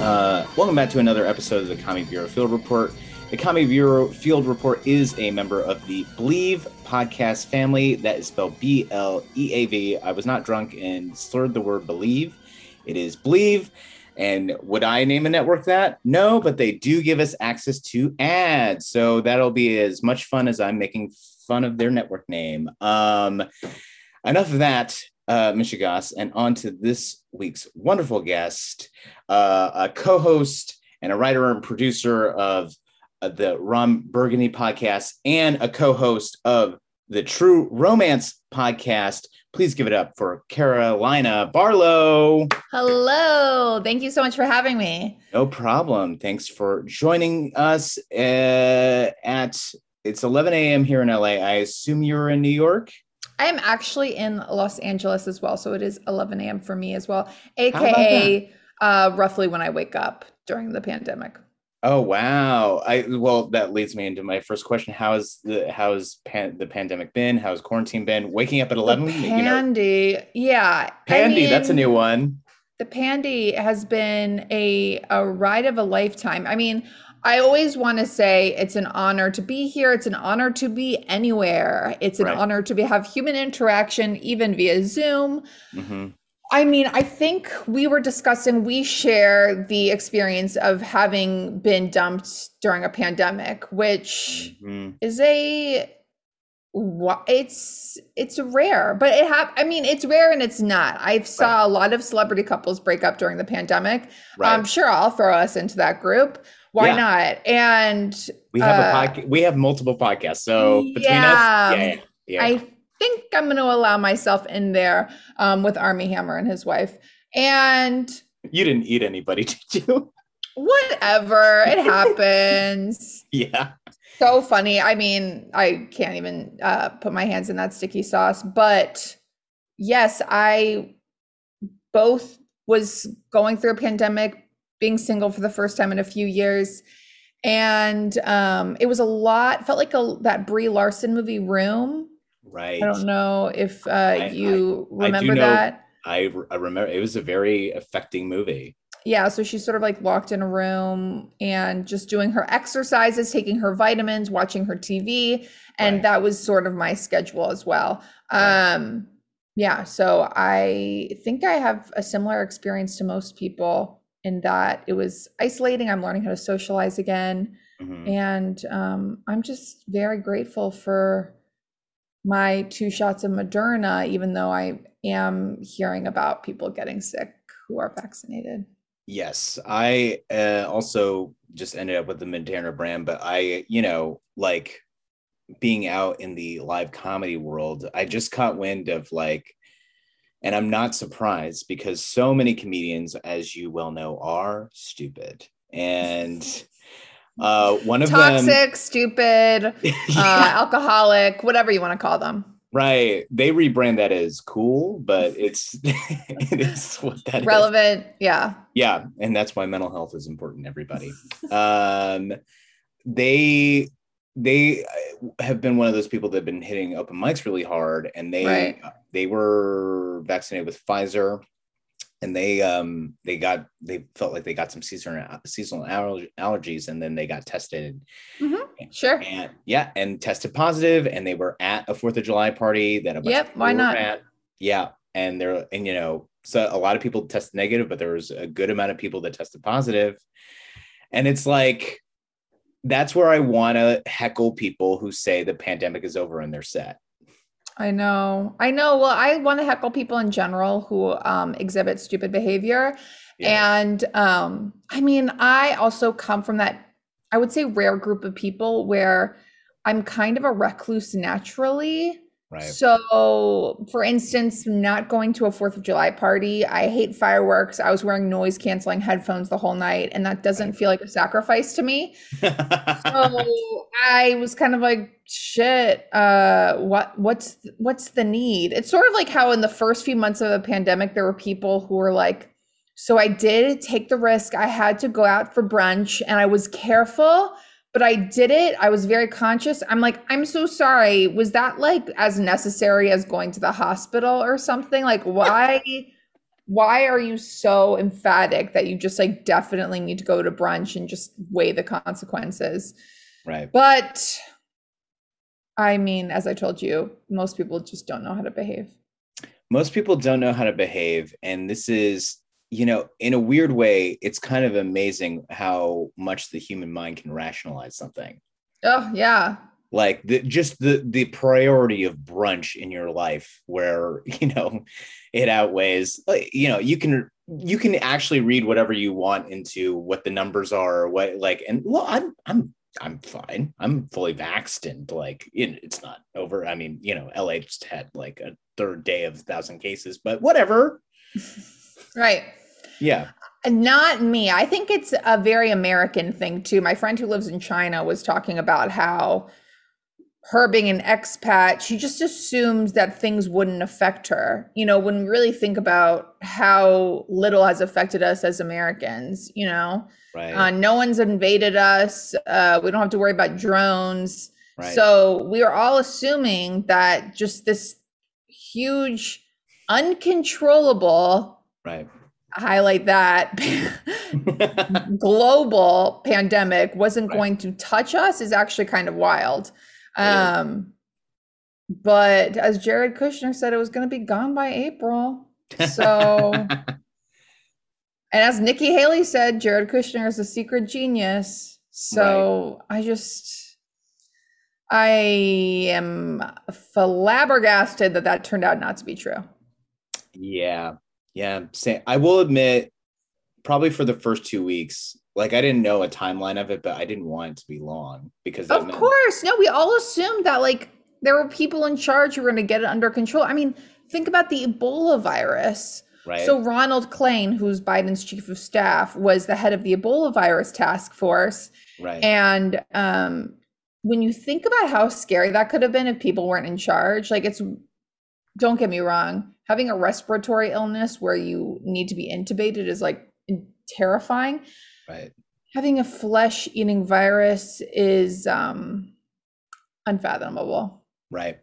Uh, welcome back to another episode of the Comedy Bureau Field Report. The Comedy Bureau Field Report is a member of the Believe podcast family. That is spelled B L E A V. I was not drunk and slurred the word believe. It is Believe. And would I name a network that? No, but they do give us access to ads. So that'll be as much fun as I'm making fun of their network name. Um, enough of that, uh, Michigas, and on to this week's wonderful guest, uh, a co host and a writer and producer of uh, the Ron Burgundy podcast and a co host of the True Romance podcast. Please give it up for Carolina Barlow. Hello. Thank you so much for having me. No problem. Thanks for joining us uh, at it's 11 a.m. here in LA. I assume you're in New York. I am actually in Los Angeles as well, so it is 11 a.m. for me as well, aka uh, roughly when I wake up during the pandemic. Oh wow! I well that leads me into my first question. How has the how's pan, the pandemic been? How's quarantine been? Waking up at eleven. The pandy, you know, yeah. Pandy, I mean, that's a new one. The pandy has been a a ride of a lifetime. I mean, I always want to say it's an honor to be here. It's an honor to be anywhere. It's an right. honor to be have human interaction, even via Zoom. Mm-hmm. I mean, I think we were discussing, we share the experience of having been dumped during a pandemic, which mm-hmm. is a it's it's rare but it have i mean it's rare and it's not i saw right. a lot of celebrity couples break up during the pandemic right. i'm sure i'll throw us into that group why yeah. not and we have uh, a podcast we have multiple podcasts so between yeah, us yeah, yeah. i think I'm going to allow myself in there um, with Armie Hammer and his wife. And you didn't eat anybody, did you? Whatever, it happens. yeah. So funny. I mean, I can't even uh, put my hands in that sticky sauce. But yes, I both was going through a pandemic, being single for the first time in a few years. And um, it was a lot, felt like a, that Brie Larson movie Room Right. I don't know if uh, I, you I, remember I that. I, I remember it was a very affecting movie. Yeah, so she's sort of like locked in a room and just doing her exercises, taking her vitamins, watching her TV, and right. that was sort of my schedule as well. Right. Um yeah, so I think I have a similar experience to most people in that it was isolating. I'm learning how to socialize again. Mm-hmm. And um, I'm just very grateful for my two shots of Moderna, even though I am hearing about people getting sick who are vaccinated. Yes, I uh, also just ended up with the Moderna brand, but I, you know, like being out in the live comedy world, I just caught wind of like, and I'm not surprised because so many comedians, as you well know, are stupid. And uh, one of toxic, them toxic, stupid, uh, yeah. uh, alcoholic, whatever you want to call them. Right. They rebrand that as cool, but it's it is what that relevant. Is. Yeah. Yeah, and that's why mental health is important. Everybody. um, they they have been one of those people that have been hitting open mics really hard, and they right. they were vaccinated with Pfizer and they um they got they felt like they got some seasonal seasonal allergies and then they got tested mm-hmm. sure. And yeah, and tested positive, and they were at a Fourth of July party that a bunch Yep, of why not? At. Yeah, and there, and you know, so a lot of people tested negative, but there was a good amount of people that tested positive, and it's like that's where I want to heckle people who say the pandemic is over and they're set. I know. I know. Well, I want to heckle people in general who um, exhibit stupid behavior. Yeah. And um, I mean, I also come from that, I would say, rare group of people where I'm kind of a recluse naturally. Right. So, for instance, not going to a Fourth of July party. I hate fireworks. I was wearing noise canceling headphones the whole night, and that doesn't Right. feel like a sacrifice to me so I was kind of like, shit, uh, what what's what's the need? It's sort of like how in the first few months of the pandemic, there were people who were like, so I did take the risk. I had to go out for brunch and I was careful, but I did it. I was very conscious. I'm like, I'm so sorry. Was that like as necessary as going to the hospital or something? Like, why? why are you so emphatic that you just like definitely need to go to brunch and just weigh the consequences? right. But I mean, as I told you, most people just don't know how to behave. most people don't know how to behave and this is you know in a weird way it's kind of amazing how much the human mind can rationalize something Oh, yeah. like the just the the priority of brunch in your life where you know it outweighs you know you can you can actually read whatever you want into what the numbers are or what like and well i'm i'm i'm fine i'm fully vaxxed and like it, it's not over i mean you know la just had like a third day of thousand cases but whatever Right. Yeah Not me. I think it's a very American thing too. My friend who lives in China was talking about how her being an expat, she just assumes that things wouldn't affect her. You know, when we really think about how little has affected us as Americans, you know, right uh, no one's invaded us. Uh, we don't have to worry about drones. right So we are all assuming that just this huge, uncontrollable, right highlight that global pandemic wasn't Right. going to touch us is actually kind of wild. Um, but as Jared Kushner said, it was going to be gone by April. So, and as Nikki Haley said, Jared Kushner is a secret genius. So I just, I am flabbergasted that that turned out not to be true. Yeah. Yeah. Say I will admit, probably for the first two weeks, like I didn't know a timeline of it, but I didn't want it to be long because Of meant- course. No, we all assumed that like there were people in charge who were going to get it under control. I mean, think about the Ebola virus. right. So Ronald Klain, who's Biden's chief of staff, was the head of the Ebola virus task force. right. And um, when you think about how scary that could have been if people weren't in charge, like it's, don't get me wrong, having a respiratory illness where you need to be intubated is like terrifying. right. Having a flesh eating virus is um, unfathomable. Right.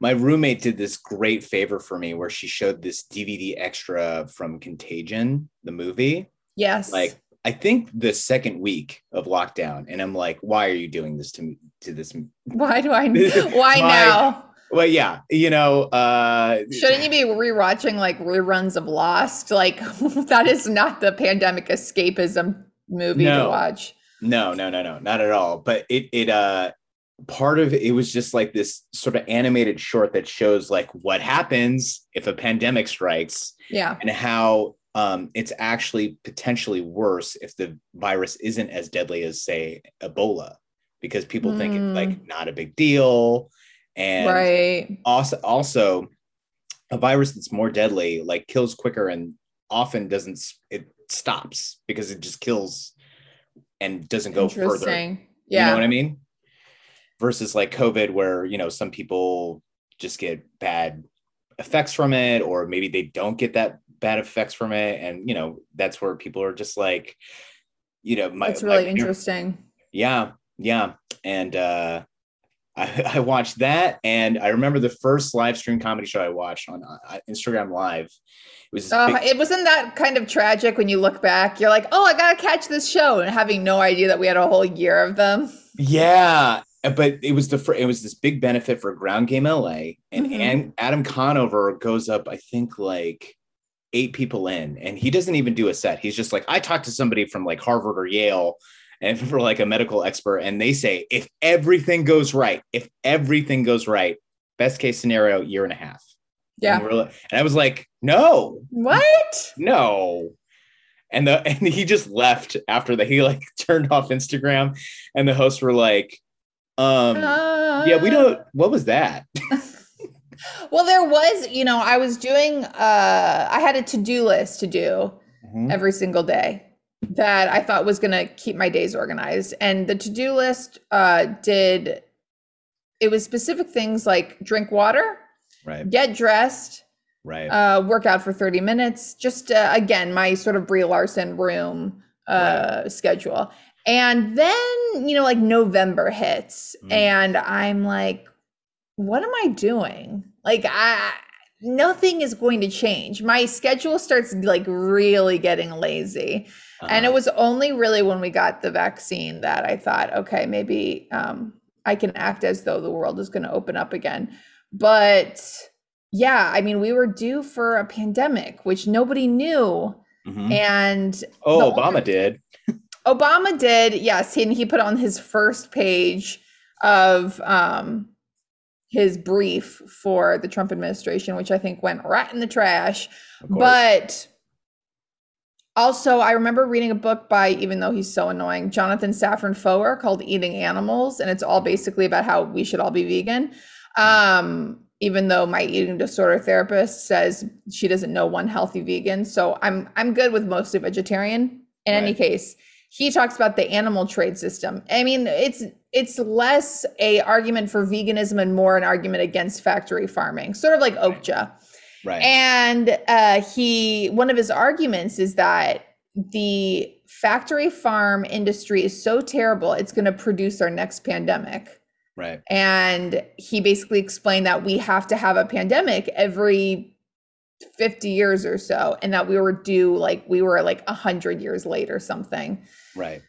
My roommate did this great favor for me where she showed this DVD extra from Contagion, the movie. Yes. Like I think the second week of lockdown, and I'm like, why are you doing this to me to this? why do I, why My- now? Well, yeah, you know, uh Shouldn't you be rewatching like reruns of Lost? Like that is not the pandemic escapism movie to watch. No, no, no, no, not at all. But it it uh part of it was just like this sort of animated short that shows like what happens if a pandemic strikes Yeah. and how um it's actually potentially worse if the virus isn't as deadly as say Ebola because people think it's like not a big deal and right. also also a virus that's more deadly like kills quicker and often doesn't it stops because it just kills and doesn't go further Interesting. you know what I mean? Versus like COVID, where you know some people just get bad effects from it, or maybe they don't get that bad effects from it, and you know that's where people are just like, you know, my, That's really my- interesting. Yeah, yeah, and uh, I, I watched that, and I remember the first live stream comedy show I watched on uh, Instagram Live. It was. Uh, big- it wasn't that kind of tragic when you look back. You're like, oh, I gotta catch this show, and having no idea that we had a whole year of them. Yeah, but it was the it was this big benefit for Ground Game LA, and, mm-hmm. and Adam Conover goes up, I think like eight people in, and he doesn't even do a set. He's just like, I talked to somebody from like Harvard or Yale, and for like a medical expert, and they say if everything goes right, if everything goes right, best case scenario, year and a half. Yeah, and, and I was like, no, what? No, and the and he just left after that. He like turned off Instagram, and the hosts were like, um, uh, yeah, we don't. What was that? well, there was, you know, I was doing. uh I had a to do list to do mm-hmm. every single day that I thought was going to keep my days organized, and the to do list uh did. It was specific things like drink water, right? Get dressed right uh work out for 30 minutes just uh, again my sort of brie larson room uh right. schedule and then you know like november hits mm. and i'm like what am i doing like i nothing is going to change my schedule starts like really getting lazy and it uh-huh. was only really when we got the vaccine that i thought okay maybe um i can act as though the world is going to open up again but yeah, I mean, we were due for a pandemic, which nobody knew. Mm-hmm. And oh, Obama only, did. Obama did, yes. And he put on his first page of um, his brief for the Trump administration, which I think went right in the trash. But also, I remember reading a book by, even though he's so annoying, Jonathan Safran Foer called Eating Animals. And it's all basically about how we should all be vegan. Um, even though my eating disorder therapist says she doesn't know one healthy vegan. So I'm I'm good with mostly vegetarian. In right. any case, he talks about the animal trade system. I mean, it's it's less a argument for veganism and more an argument against factory farming, sort of like Okja. Right. And uh, he one of his arguments is that the factory farm industry is so terrible it's going to produce our next pandemic Right. And he basically explained that we have to have a pandemic every 50 years or so and that we were due like we were like 100 years late or something. Right.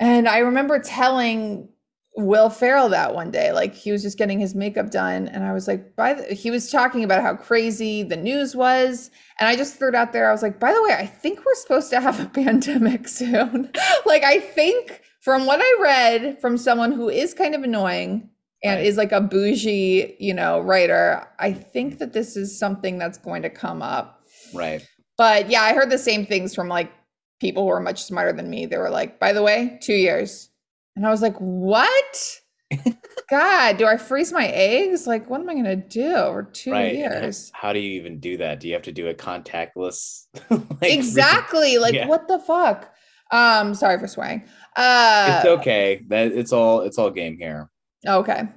And I remember telling Will Ferrell that one day, like he was just getting his makeup done, and I was like, by the, he was talking about how crazy the news was, and I just threw it out there. I was like, by the way, I think we're supposed to have a pandemic soon. like I think from what I read from someone who is kind of annoying and right. is like a bougie, you know, writer, I think that this is something that's going to come up. Right. But yeah, I heard the same things from like people who are much smarter than me. They were like, by the way, two years. And I was like, what? God, do I freeze my eggs? Like, what am I going to do for two right. years? How do you even do that? Do you have to do a contactless? like, exactly. Like, yeah. what the fuck? Um, sorry for swearing. Uh, it's okay. That it's all it's all game here. Okay.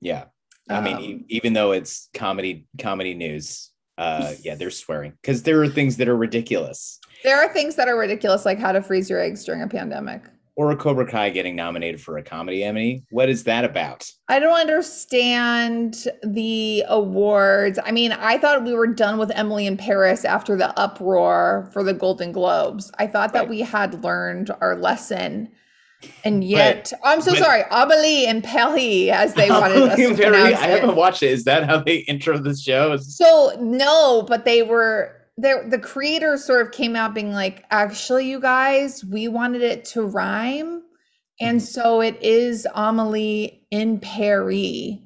Yeah. I um, mean, even though it's comedy comedy news, uh, yeah, they're swearing because there are things that are ridiculous. There are things that are ridiculous, like how to freeze your eggs during a pandemic or a Cobra Kai getting nominated for a comedy Emmy. What is that about? I don't understand the awards. I mean, I thought we were done with Emily in Paris after the uproar for the Golden Globes. I thought that we had learned our lesson. And yet, I'm so but, sorry, Amelie and Paris, as they wanted us to pronounce I haven't watched it. Is that how they intro the show? So no, but they were there the creators sort of came out being like actually you guys we wanted it to rhyme and mm-hmm. so it is amelie in paris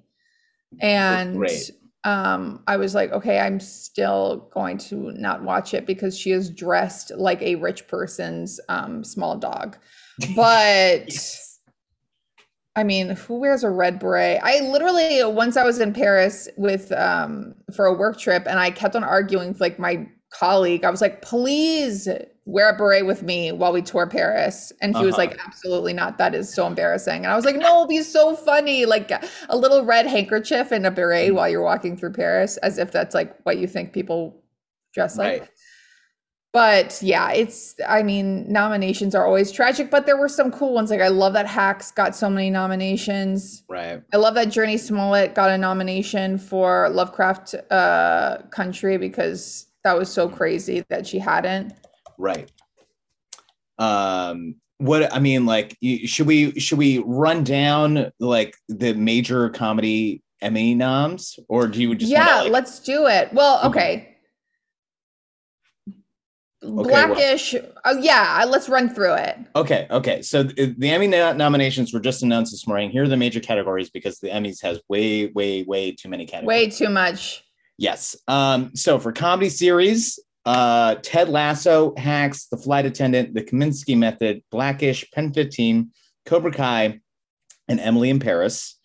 and Great. um i was like okay i'm still going to not watch it because she is dressed like a rich person's um small dog but yes. I mean, who wears a red beret? I literally once I was in Paris with um for a work trip and I kept on arguing with like my colleague. I was like, please wear a beret with me while we tour Paris. And he uh-huh. was like, absolutely not. That is so embarrassing. And I was like, no, it'll be so funny. Like a little red handkerchief and a beret while you're walking through Paris, as if that's like what you think people dress like. Right. But yeah, it's, I mean, nominations are always tragic, but there were some cool ones. Like, I love that Hacks got so many nominations. Right. I love that Jurnee Smollett got a nomination for Lovecraft uh, Country because that was so crazy that she hadn't. Right. Um, what I mean, like, should we should we run down like the major comedy Emmy noms, or do you just yeah? like- let's do it. Well, okay. Okay, Blackish. Well. Oh, yeah, let's run through it. Okay, okay. So the, the Emmy nominations were just announced this morning. Here are the major categories because the Emmys has way, way, way too many categories. Way too much. Yes. Um, so for comedy series, uh, Ted Lasso, Hacks, The Flight Attendant, The Kominsky Method, Blackish, Pen 15, Cobra Kai, and Emily in Paris.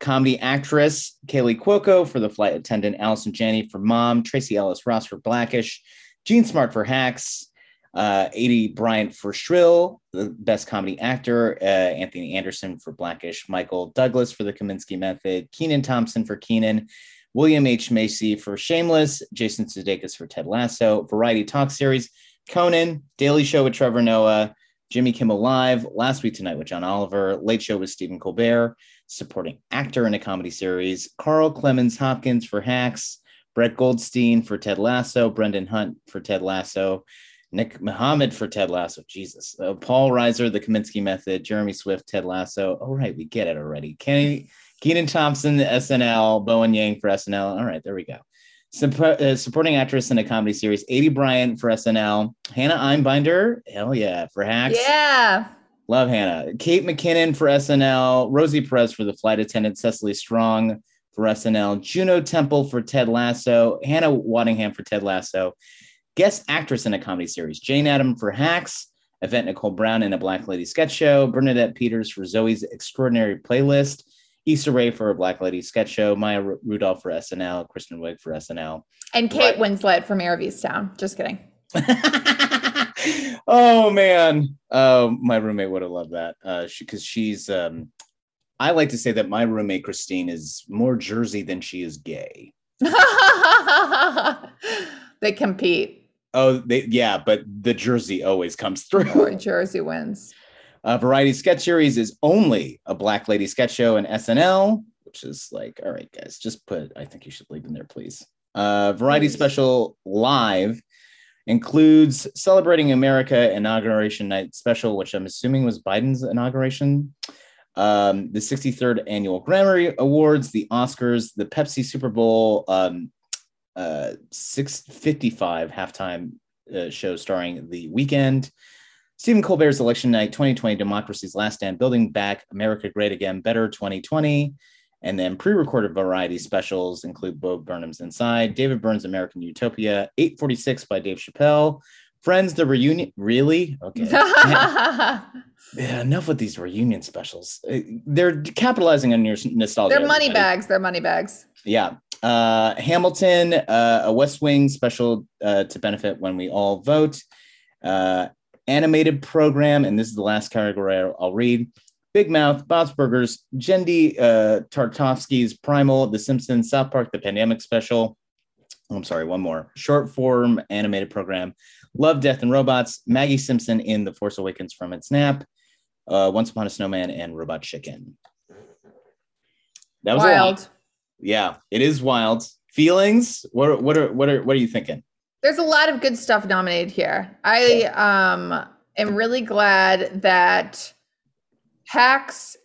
Comedy actress, Kaley Cuoco for The Flight Attendant, Allison Janney for Mom, Tracee Ellis Ross for Blackish, Jean Smart for Hacks, uh, Aidy Bryant for Shrill, the best comedy actor, uh, Anthony Anderson for Blackish, Michael Douglas for The Kominsky Method, Kenan Thompson for Kenan, William H. Macy for Shameless, Jason Sudeikis for Ted Lasso, Variety Talk Series, Conan, Daily Show with Trevor Noah, Jimmy Kimmel Live, Last Week Tonight with John Oliver, Late Show with Stephen Colbert, supporting actor in a comedy series, Carl Clemons Hopkins for Hacks, Brett Goldstein for Ted Lasso, Brendan Hunt for Ted Lasso, Nick Mohammed for Ted Lasso. Jesus. Uh, Paul Reiser, The Kominsky Method, Jeremy Swift, Ted Lasso. All right, we get it already. Kenny, Kenan Thompson, SNL, Bowen Yang for SNL. All right, there we go. Supp- uh, supporting actress in a comedy series, Aidy Bryant for SNL, Hannah Einbinder, hell yeah, for Hacks. Yeah. Love Hannah. Kate McKinnon for SNL, Rosie Perez for The Flight Attendant, Cecily Strong for SNL, Juno Temple for Ted Lasso, Hannah Waddingham for Ted Lasso, guest actress in a comedy series, Jane Adam for Hacks, Yvette Nicole Brown in a Black Lady sketch show, Bernadette Peters for Zoey's Extraordinary Playlist, Issa Rae for a Black Lady sketch show, Maya R- Rudolph for SNL, Kristen Wiig for SNL, and Kate Winslet from Mare of Easttown. Just kidding. oh man, oh my roommate would have loved that. Uh, she because she's um, I like to say that my roommate Christine is more Jersey than she is gay. they compete. Oh, they yeah, but the Jersey always comes through. Or Jersey wins. Uh, Variety sketch series is only a Black Lady sketch show in SNL, which is like, all right, guys, just put. I think you should leave them there, please. Uh, Variety please. special live includes celebrating America inauguration night special, which I'm assuming was Biden's inauguration um, the 63rd annual Grammy Awards, the Oscars, the Pepsi Super Bowl um, uh, 655 halftime uh, show starring The Weeknd, Stephen Colbert's Election Night 2020, Democracy's Last Stand, Building Back America Great Again, Better 2020. And then pre-recorded variety specials include Bo Burnham's Inside, David Byrne's American Utopia, 846 by Dave Chappelle, Friends, the reunion. Really? Okay. yeah, enough with these reunion specials. Uh, they're capitalizing on your nostalgia. They're money bags. They're money bags. Yeah. Uh, Hamilton, uh, a West Wing special uh, to benefit when we all vote. Uh, animated program, and this is the last category I'll, I'll read. Big Mouth, Bob's Burgers, Genndy uh, Tartakovsky's Primal, The Simpsons, South Park, The Pandemic Special. Oh, I'm sorry, one more. Short form animated program. Love, Death, and Robots, Maggie Simpson in The Force Awakens from its nap, uh, Once Upon a Snowman, and Robot Chicken. That was wild. Yeah, it is wild. Feelings? What what are what are what are you thinking? There's a lot of good stuff nominated here. I um am really glad that Hacks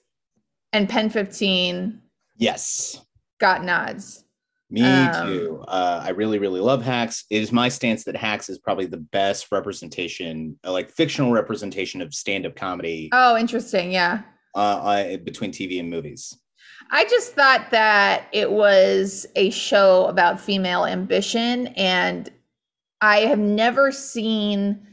and Pen 15 yes got nods. Me um, too. Uh, I really, really love Hacks. It is my stance that Hacks is probably the best representation, uh, like fictional representation of stand-up comedy. Oh, interesting. Yeah. Uh, uh, between TV and movies. I just thought that it was a show about female ambition, and I have never seen.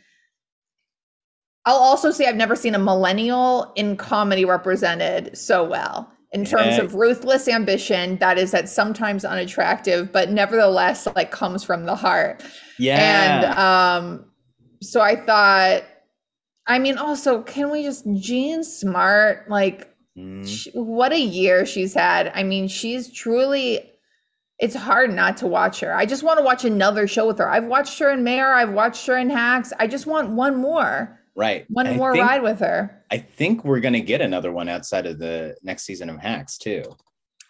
I'll also say I've never seen a millennial in comedy represented so well in terms of ruthless ambition that is that sometimes unattractive but nevertheless like comes from the heart yeah and um so i thought i mean also can we just jean smart like mm. she, what a year she's had i mean she's truly it's hard not to watch her i just want to watch another show with her i've watched her in Mare, i've watched her in hacks i just want one more Right. One I more think, ride with her. I think we're going to get another one outside of the next season of Hacks too.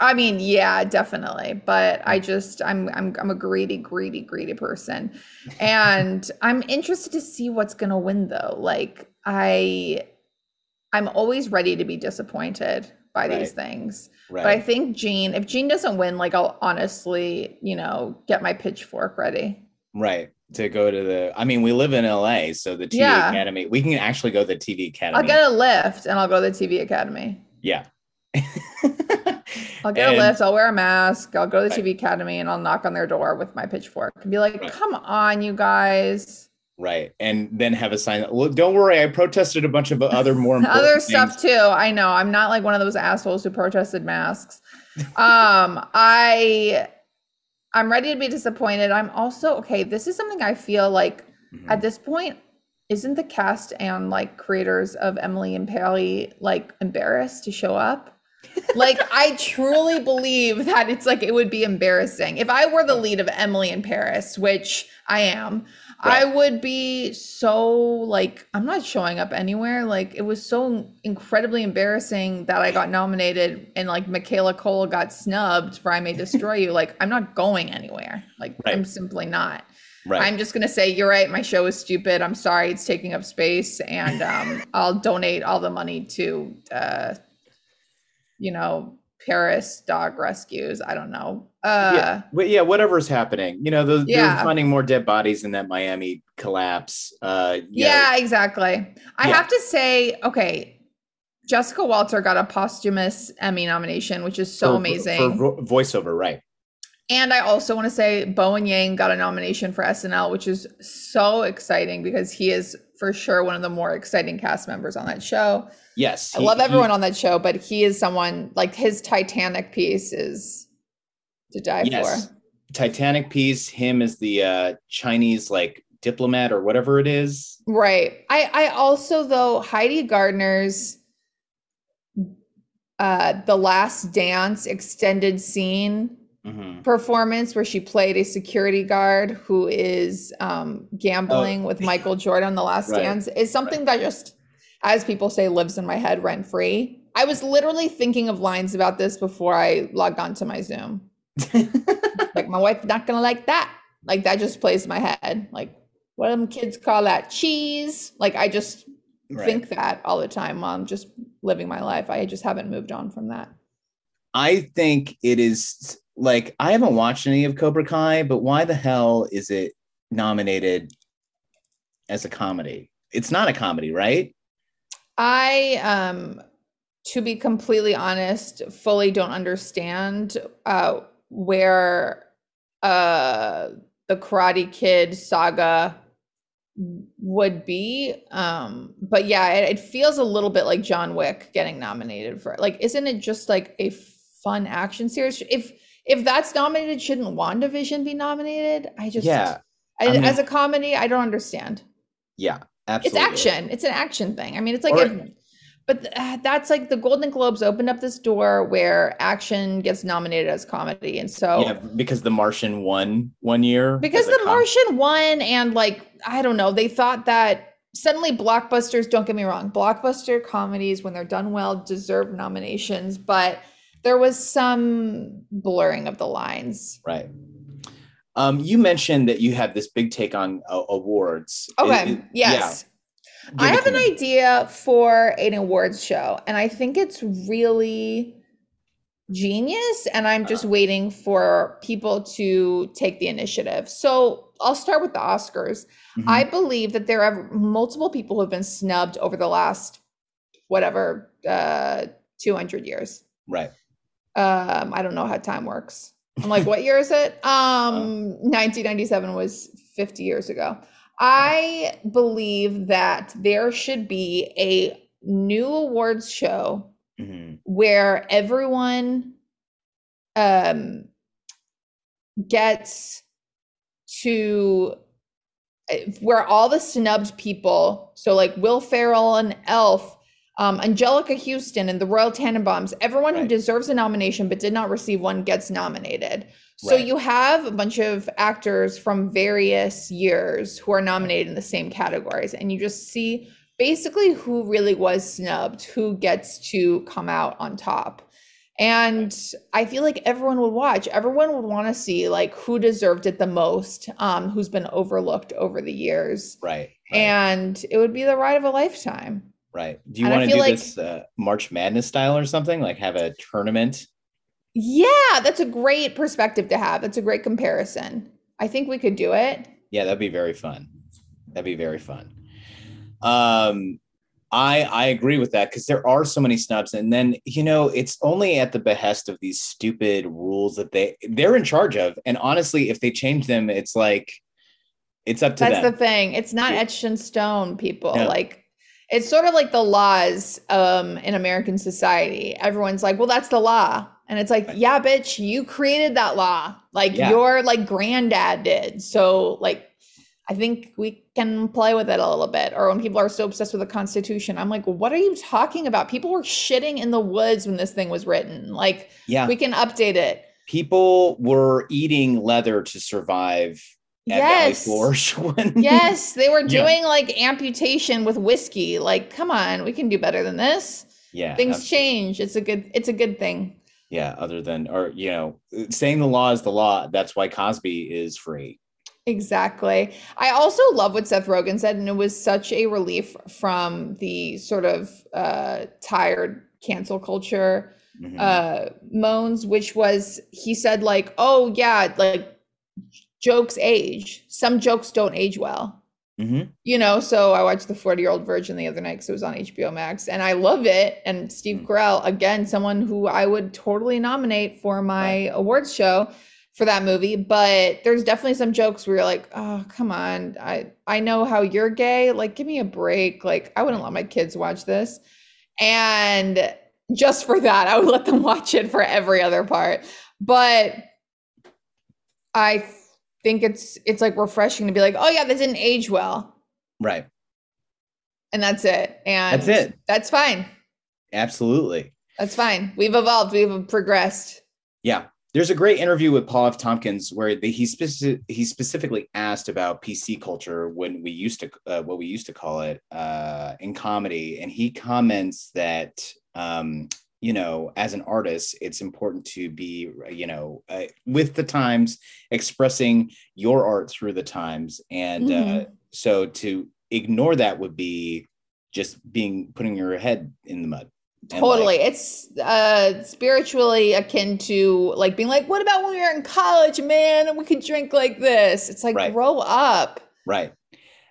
I mean, yeah, definitely. But I mm. just I'm I'm I'm a greedy, greedy, greedy person. And I'm interested to see what's gonna win though. Like I I'm always ready to be disappointed by Right. these things. Right. But I think Jean, if Jean doesn't win, like I'll honestly, you know, get my pitchfork ready. right. To go to the I mean, we live in LA, so the TV Yeah. Academy, we can actually go to the TV Academy. I'll get a lift and I'll go to the TV Academy. yeah. I'll get And- a lift. I'll wear a mask. I'll go to the Right. TV Academy and I'll knock on their door with my pitchfork and be like, Right. "Come on, you guys." Right. And then have a sign. Well, don't worry. I protested a bunch of other more important Other things. stuff too. I know. I'm not like one of those assholes who protested masks. Um, I, I'm ready to be disappointed. I'm also okay. This is something I feel like Mhm. at this point isn't the cast and like creators of Emily and Paley like embarrassed to show up? like I truly believe that it's like it would be embarrassing if I were the lead of Emily in Paris, which I am. I would be so like I'm not showing up anywhere. Like it was so incredibly embarrassing that I got nominated and like Michaela Coel got snubbed for I May Destroy You. Like I'm not going anywhere. Like I'm simply not. right. I'm just gonna say you're right. My show is stupid. I'm sorry it's taking up space, and um, I'll donate all the money to, uh, you know, Paris dog rescues. I don't know. Uh, yeah. But yeah, whatever's happening, you know, the, Yeah. they're finding more dead bodies in that Miami collapse. Uh, you know, yeah, exactly. I Yeah. have to say, okay, Jessica Walter got a posthumous Emmy nomination, which is so for- amazing. for vo- voiceover, right? And I also want to say Bowen Yang got a nomination for SNL, which is so exciting because he is for sure one of the more exciting cast members on that show. Yes. I he- love he- everyone on that show, but he is someone like his Titanic piece is to die Yes. for. Titanic piece. Him as the uh, Chinese like diplomat or whatever it is. Right. I I also though Heidi Gardner's uh the last dance extended scene Mhm. performance where she played a security guard who is um gambling with Michael Jordan on the last Right. dance is something that just as people say lives in my head rent free. I was literally thinking of lines about this before I logged onto my Zoom. like my wife's not gonna like that. Like that just plays in my head. Like what do them kids call that? Cheese. Like I just Right. think that all the time while I'm just living my life. I just haven't moved on from that. I think it is like I haven't watched any of Cobra Kai, but why the hell is it nominated as a comedy? It's not a comedy, right? I um to be completely honest, fully don't understand uh where uh the Karate Kid saga would be um but yeah it, it feels a little bit like john wick getting nominated for it. Like isn't it just like a fun action series? If if that's nominated shouldn't wandavision be nominated? I just Yeah, I, I mean- as a comedy i don't understand. Yeah, it's action it's an action thing i mean it's like Or- if, but th- uh, that's like the golden globes opened up this door where action gets nominated as comedy and so Yeah, because The Martian won one year. because the com- martian won and like i don't know they thought that suddenly blockbusters don't get me wrong blockbuster comedies when they're done well deserve nominations but there was some blurring of the lines Right. Um, you mentioned that you have this big take on uh, awards. okay It- it- yes yeah. I Give have an me. idea for an awards show, and I think it's really genius. And I'm just Uh. waiting for people to take the initiative. So I'll start with the Oscars. Mhm. I believe that there are multiple people who have been snubbed over the last whatever uh 200 years. right. Um, I don't know how time works. I'm like, what year is it? Um, 1997 was 50 years ago. I believe that there should be a new awards show Mhm. where everyone um gets to eh, where all the snubbed people so like will ferrell and elf um, anjelica huston and the royal tenenbaums everyone who deserves a nomination but did not receive one gets nominated so Right. you have a bunch of actors from various years who are nominated in the same categories and you just see basically who really was snubbed who gets to come out on top and i feel like everyone would watch everyone would want to see like who deserved it the most um who's been overlooked over the years Right. right. and it would be the ride of a lifetime Right. Do you want to do like, this uh, March Madness style or something? Like have a tournament? Yeah, that's a great perspective to have. That's a great comparison. I think we could do it. Yeah, that'd be very fun. That'd be very fun. Um, I I agree with that because there are so many snubs, and then you know it's only at the behest of these stupid rules that they they're in charge of. And honestly, if they change them, it's like it's up to That's them. the thing. It's not etched in stone, people. Like it's sort of like the laws um, in American society. Everyone's like, well, that's the law. And it's like, yeah, bitch, you created that law. Like yeah. your like granddad did. So like I think we can play with it a little bit. Or when people are so obsessed with the Constitution, I'm like, what are you talking about? People were shitting in the woods when this thing was written. Like, yeah, we can update it. People were eating leather to survive. Yes. when, yes, they were doing yeah. like amputation with whiskey. Like, come on, we can do better than this. Yeah, things absolutely. change. It's a good. It's a good thing. Yeah, other than or you know, saying the law is the law. That's why Cosby is free. Exactly. I also love what Seth Rogen said, and it was such a relief from the sort of uh, tired cancel culture mm-hmm. uh, moans, which was he said, like, oh, yeah, like jokes age. Some jokes don't age well. Mm-hmm. You know, so I watched the 40 year old virgin the other night because it was on HBO Max and I love it. And Steve mm-hmm. Carell, again, someone who I would totally nominate for my right. awards show for that movie, but there's definitely some jokes where you're like, "Oh, come on. I I know how you're gay. Like give me a break. Like I wouldn't let my kids watch this." And just for that, I would let them watch it for every other part. But I think it's it's like refreshing to be like, "Oh yeah, this didn't age well." Right. And that's it. And That's it. That's fine. Absolutely. That's fine. We've evolved. We've progressed. Yeah there's a great interview with Paul F. Tompkins where they, he specific, he specifically asked about PC culture when we used to uh, what we used to call it uh, in comedy, and he comments that um, you know as an artist it's important to be you know uh, with the times expressing your art through the times and uh, mm-hmm. so to ignore that would be just being putting your head in the mud Totally. Like, it's uh spiritually akin to like being like, what about when we were in college, man, and we could drink like this? It's like right. grow up. Right.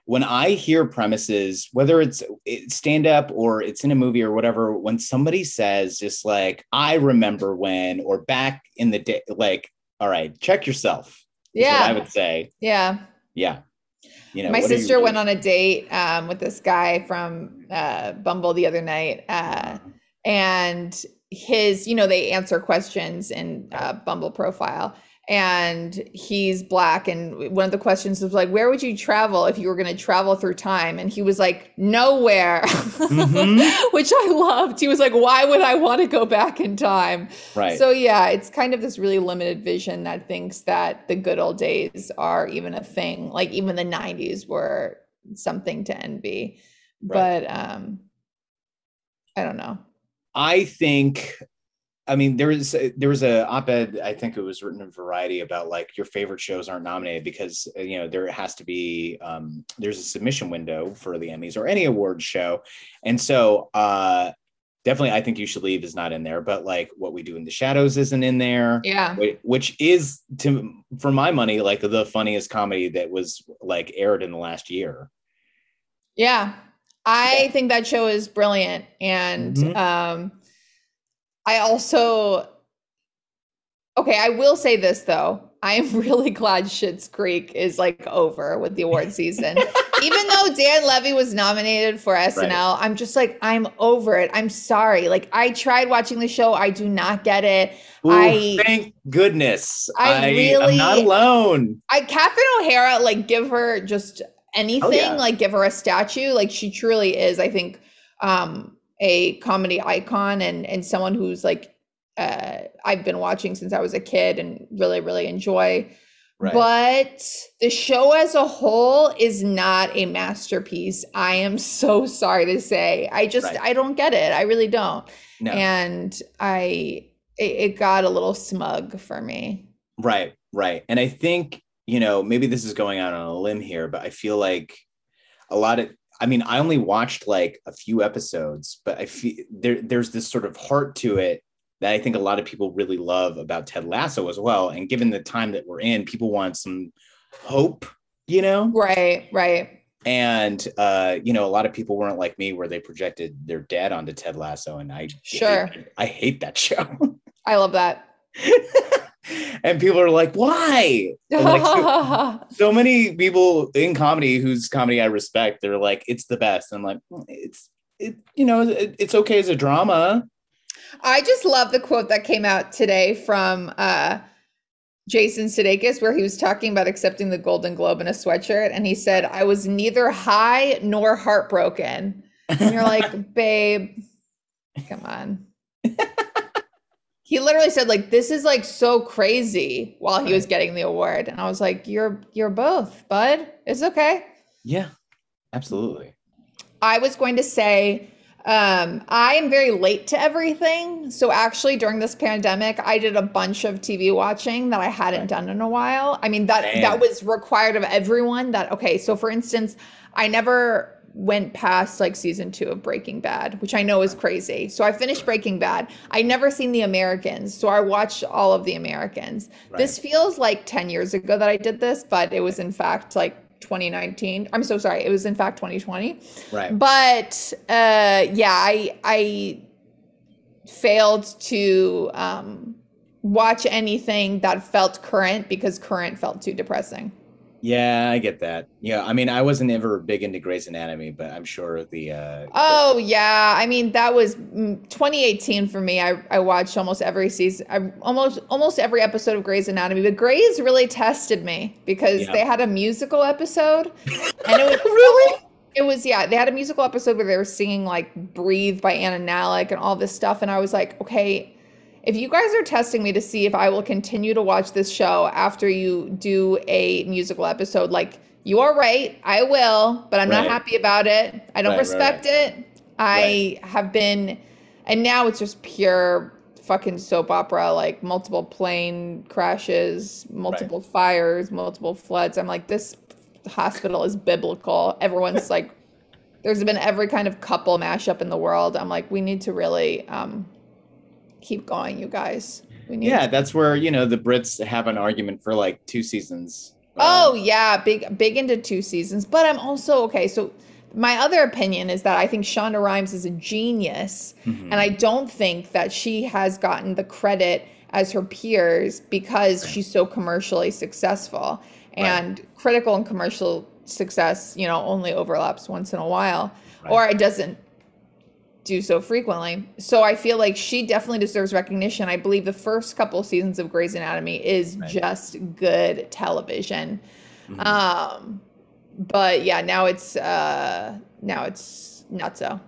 When I hear premises, whether it's stand up or it's in a movie or whatever, when somebody says just like, I remember when, or back in the day, like, all right, check yourself. Yeah. I would say. Yeah. Yeah. You know, my sister went on a date um, with this guy from uh, Bumble the other night. Uh, uh-huh and his you know they answer questions in uh, bumble profile and he's black and one of the questions was like where would you travel if you were going to travel through time? And he was like nowhere. Mm-hmm. which i loved. He was like why would i want to go back in time? Right. So yeah it's kind of this really limited vision that thinks that the good old days are even a thing like even the 90s were something to envy. Right. but um i don't know. I think I mean, there was there was a op-ed I think it was written in Variety about like your favorite shows aren't nominated because uh, you know there has to be um, there's a submission window for the Emmys or any award show, and so uh, definitely I think you should leave is not in there. But like what we do in the shadows isn't in there. Yeah, which is to for my money like the funniest comedy that was like aired in the last year. Yeah, I yeah. think that show is brilliant. And mm-hmm. um, I also, okay, I will say this though. I am really glad Schitt's Creek is like over with the award season. Even though Dan Levy was nominated for SNL, right. I'm just like, I'm over it. I'm sorry. Like, I tried watching the show. I do not get it. Ooh, I thank goodness. I, I really, I'm not alone. I Catherine O'Hara, like, give her just anything, oh, yeah. like give her a statue. Like she truly is, I think, um, a comedy icon and and someone who's like uh, I've been watching since I was a kid and really really enjoy. Right. But the show as a whole is not a masterpiece. I am so sorry to say. I just right. I don't get it. I really don't. No. And I it, it got a little smug for me. Right, right. And I think you know, maybe this is going out on a limb here, but I feel like a lot of I mean, I only watched like a few episodes, but I feel there there's this sort of heart to it that I think a lot of people really love about Ted Lasso as well. And given the time that we're in, people want some hope, you know? Right, right. And uh, you know, a lot of people weren't like me where they projected their dad onto Ted Lasso, and I sure hate, I hate that show. I love that. and people are like, why? Like, so, so, many people in comedy whose comedy I respect, they're like, it's the best. And I'm like, mm, it's it, you know, it, it's okay as a drama. I just love the quote that came out today from uh Jason Sudeikis, where he was talking about accepting the Golden Globe in a sweatshirt, and he said, "I was neither high nor heartbroken." And you're like, "Babe, come on." he literally said, "Like this is like so crazy," while he was getting the award, and I was like, "You're you're both, bud. It's okay." Yeah, absolutely. I was going to say um, I am very late to everything. So actually during this pandemic, I did a bunch of TV watching that I hadn't done in a while. I mean, that Damn. that was required of everyone that okay, so for instance, I never went past like season 2 of Breaking Bad, which I know is crazy. So I finished Breaking Bad. I never seen The Americans, so I watched all of The Americans. Right. This feels like 10 years ago that I did this, but it was in fact like 2019. I'm so sorry. It was in fact 2020. Right. But uh, yeah, I I failed to um, watch anything that felt current because current felt too depressing. Yeah, I get that. Yeah, I mean, I wasn't ever big into Grey's Anatomy, but I'm sure the. Uh, oh the- yeah, I mean that was mm, 2018 for me. I I watched almost every season, I, almost almost every episode of Grey's Anatomy. But Grey's really tested me because yeah. they had a musical episode, and it was really. It was yeah. They had a musical episode where they were singing like "Breathe" by Anna Nalick and all this stuff, and I was like, okay, if you guys are testing me to see if I will continue to watch this show after you do a musical episode, like you are right, I will, but I'm right. not happy about it. I don't right, respect right, it. I have been, and now it's just pure fucking soap opera, like multiple plane crashes, multiple fires, multiple floods. I'm like, this hospital is biblical. Everyone's like, there's been every kind of couple mashup in the world. I'm like, we need to really um, keep going, you guys. We need yeah, that's where you know the Brits have an argument for like two seasons. Oh um, yeah, big big into two seasons. But I'm also okay. So my other opinion is that I think Shonda Rhimes is a genius, mm-hmm. and I don't think that she has gotten the credit as her peers because right. she's so commercially successful. And right. critical and commercial success, you know, only overlaps once in a while, right. or it doesn't do so frequently. So I feel like she definitely deserves recognition. I believe the first couple seasons of Grey's Anatomy is right. just good television. Mm-hmm. Um, but yeah, now it's uh, now it's not so.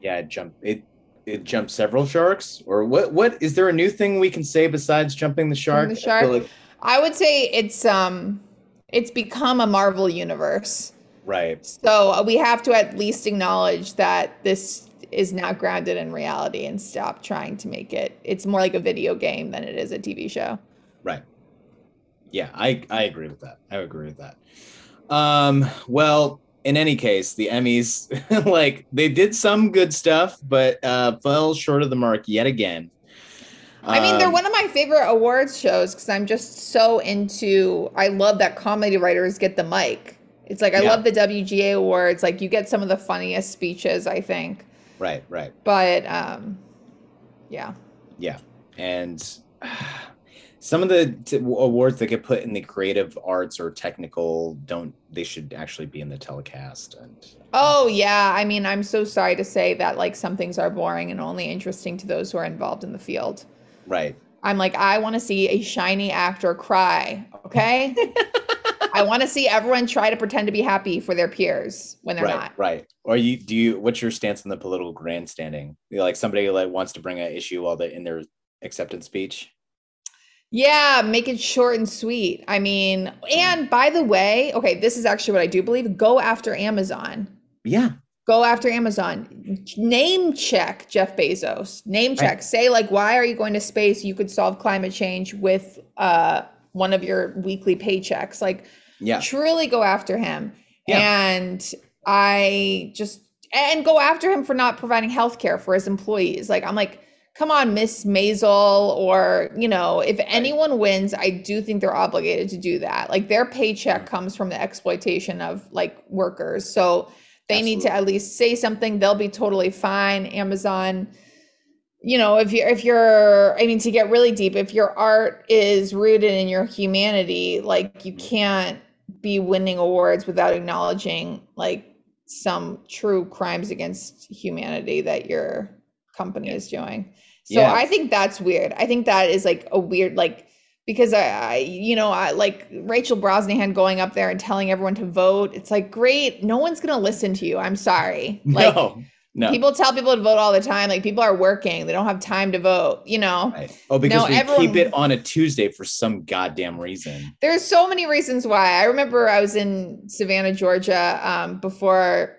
Yeah, it jumped it it jumped several sharks. Or what what is there a new thing we can say besides jumping the shark? the shark. I, like- I would say it's um it's become a Marvel universe. Right. So we have to at least acknowledge that this is now grounded in reality and stop trying to make it it's more like a video game than it is a tv show right yeah i i agree with that i agree with that um well in any case the emmys like they did some good stuff but uh fell short of the mark yet again I mean, they're um, one of my favorite awards shows because I'm just so into. I love that comedy writers get the mic. It's like I yeah. love the WGA awards. Like you get some of the funniest speeches. I think. Right, right. But um, yeah. Yeah, and some of the t- awards that get put in the creative arts or technical don't. They should actually be in the telecast. And oh yeah, I mean, I'm so sorry to say that like some things are boring and only interesting to those who are involved in the field. Right. I'm like, I want to see a shiny actor cry. Okay. I want to see everyone try to pretend to be happy for their peers when they're right, not. Right. Or you do you what's your stance on the political grandstanding? You know, like somebody like wants to bring an issue while they in their acceptance speech. Yeah, make it short and sweet. I mean, and by the way, okay, this is actually what I do believe. Go after Amazon. Yeah. Go after Amazon. Name check Jeff Bezos. Name check. Right. Say like, why are you going to space? You could solve climate change with uh, one of your weekly paychecks. Like, yeah truly go after him yeah. and I just and go after him for not providing health care for his employees. Like I'm like, come on, Miss Maisel, or you know, if anyone wins, I do think they're obligated to do that. Like their paycheck comes from the exploitation of like workers. So they need to at least say something. They'll be totally fine. Amazon you know if you're if you're i mean to get really deep if your art is rooted in your humanity like you mm-hmm. can't be winning awards without acknowledging like some true crimes against humanity that your company is doing. So i think that's weird. I think that is like a weird like because I, I you know i like rachel brosnahan going up there and telling everyone to vote it's like great no one's gonna listen to you i'm sorry. Like no, no. People tell people to vote all the time. Like people are working, they don't have time to vote. You know, Right. Oh, because No, we everyone- keep it on a Tuesday for some goddamn reason. there's so many reasons why. I remember I was in Savannah, Georgia, um, before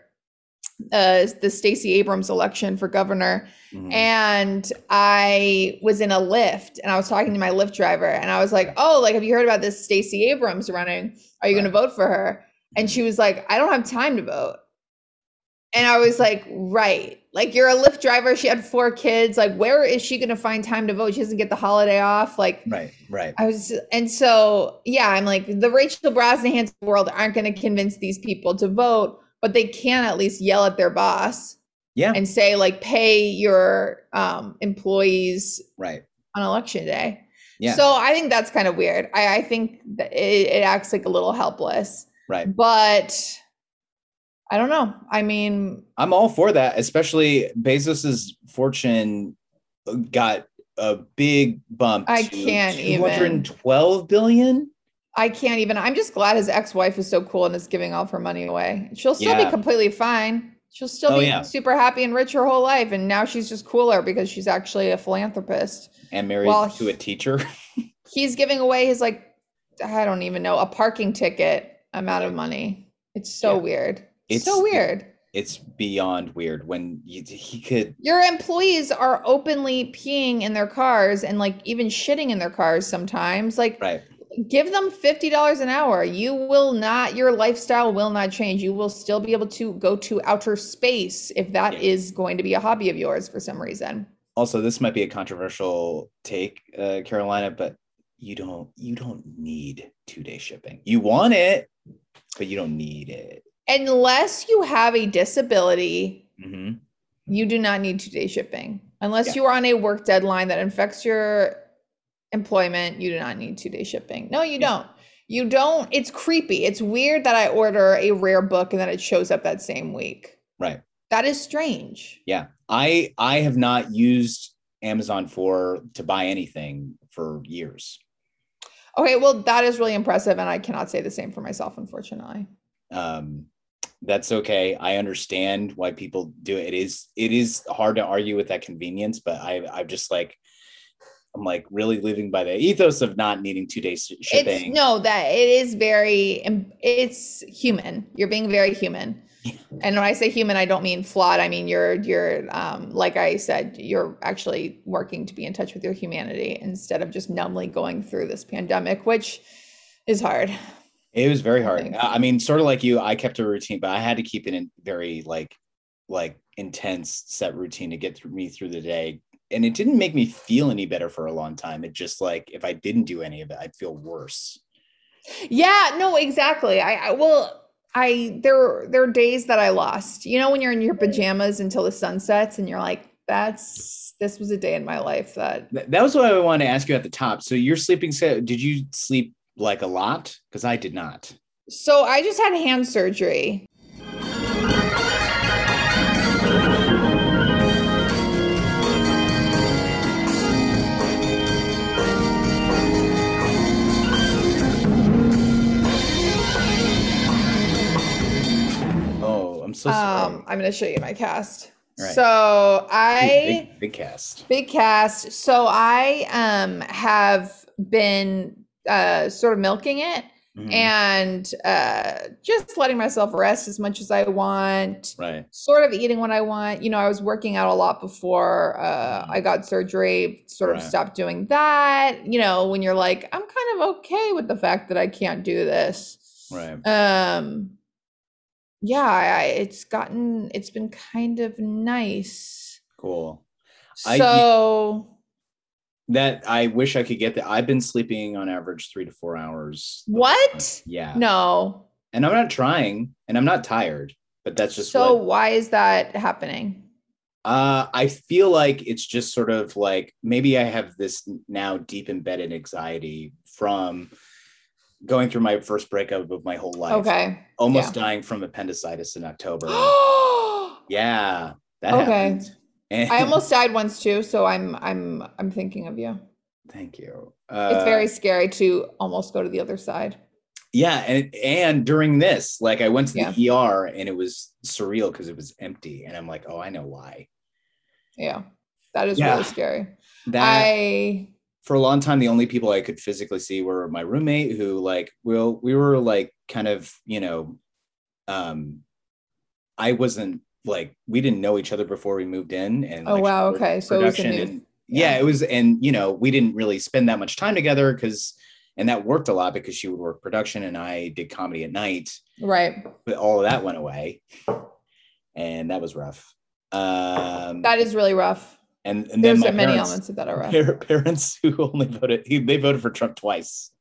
uh, the Stacey Abrams election for governor, Mhm. and I was in a Lyft, and I was talking to my Lyft driver, and I was like, "Oh, like, have you heard about this Stacey Abrams running? Are you going to vote for her?" And she was like, "I don't have time to vote." And I was like, right. Like you're a Lyft driver. She had four kids. Like, where is she going to find time to vote? She doesn't get the holiday off. Like, Right, right. I was, and so yeah, I'm like, the Rachel Brosnahans world aren't going to convince these people to vote, but they can at least yell at their boss Yeah, and say, like, pay your um, employees right. on election day. Yeah, So I think that's kind of weird. I, I think that it, it acts like a little helpless, right. but I don't know. I mean, I'm all for that, especially Bezos's fortune got a big bump. I to can't even. 212 billion. I can't even. I'm just glad his ex-wife is so cool and is giving all of her money away. She'll still Yeah. be completely fine. She'll still Oh, be yeah. super happy and rich her whole life, and now she's just cooler because she's actually a philanthropist. and married Well, to a teacher. He's giving away his like, I don't even know, a parking ticket amount of money. It's so Yeah. weird. It's so weird. it's beyond weird when you, he could. Your employees are openly peeing in their cars and like even shitting in their cars sometimes. Like, Right. give them $50 an hour. You will not, your lifestyle will not change. You will still be able to go to outer space if that Yeah. is going to be a hobby of yours for some reason. Also, this might be a controversial take, uh, Carolina, but you don't you don't need two day shipping. You want it, but you don't need it. Unless you have a disability, hmm you do not need two day shipping. Unless Yeah. you are on a work deadline that affects your employment, you do not need two day shipping. No, you Yeah. don't. You don't. It's creepy. It's weird that I order a rare book and then it shows up that same week. Right. That is strange. Yeah. I I have not used Amazon for to buy anything for years. Okay, well, that is really impressive, and I cannot say the same for myself, unfortunately. um that's okay i understand why people do it it is it is hard to argue with that convenience but i i'm just like i'm like really living by the ethos of not needing two days shipping It's no, that it is very, it's human. You're being very human. And when I say human, I don't mean flawed. I mean you're you're um, like I said, you're actually working to be in touch with your humanity instead of just numbly going through this pandemic, which is hard. It was very hard i mean sort of like you i kept a routine but i had to keep it in very like like intense set routine to get through me through the day and it didn't make me feel any better for a long time it just like if i didn't do any of it i'd feel worse Yeah, no, exactly. I, I well, I there there are days that I lost. You know, when you're in your pajamas until the sun sets, and you're like, "That's this was a day in my life that." That was what I wanted to ask you at the top. So your sleeping set, did you sleep like a lot? Because I did not. So I just had hand surgery. Oh, I'm so. Um, I'm going to show you my cast. Right. So I big, big cast. big cast. So I um have been uh sort of milking it Mhm. and uh just letting myself rest as much as I want. right. Sort of eating what I want. You know, I was working out a lot before uh I got surgery, sort of Right. stopped doing that. You know, when you're like, I'm kind of okay with the fact that I can't do this. Right. Um yeah, I, it's gotten it's been kind of nice. Cool. So I, that I wish I could get that. I've been sleeping on average three to four hours. What? Yeah. No. And I'm not trying, and I'm not tired, but that's just so. What, why is that happening? Uh, I feel like it's just sort of like maybe I have this now deep embedded anxiety from going through my first breakup of my whole life. Okay. Almost yeah. dying from appendicitis in October. yeah. That okay. Happened. And I almost died once too, so I'm I'm I'm thinking of you. Thank you. Uh, it's very scary to almost go to the other side. Yeah, and and during this, like I went to the yeah. ER and it was surreal because it was empty, and I'm like, oh, I know why. Yeah, that is yeah. really scary. That I for a long time, the only people I could physically see were my roommate, who like, well, we were like kind of, you know, um, I wasn't like we didn't know each other before we moved in and oh like, wow okay so it new, and, yeah. yeah. it was and you know we didn't really spend that much time together because and that worked a lot because she would work production and i did comedy at night. Right. But all of that went away and that was rough. Um that is really rough. and, and there's then many parents, elements of that are rough. parents who only voted they voted for trump twice.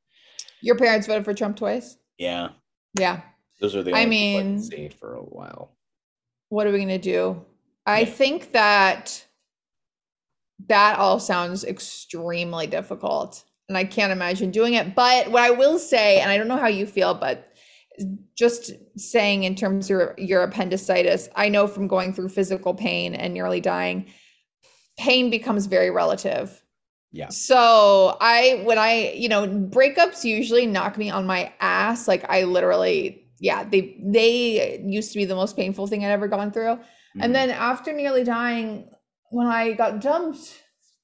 Your parents voted for trump twice? Yeah. Yeah. Those are the i mean for a while what are we going to do? I think that that all sounds extremely difficult and I can't imagine doing it. But what I will say, and I don't know how you feel, but just saying in terms of your, your appendicitis, I know from going through physical pain and nearly dying, pain becomes very relative. Yeah. So I, when I, you know, breakups usually knock me on my ass. Like I literally yeah, they they used to be the most painful thing I'd ever gone through. Mm-hmm. And then after nearly dying, when I got dumped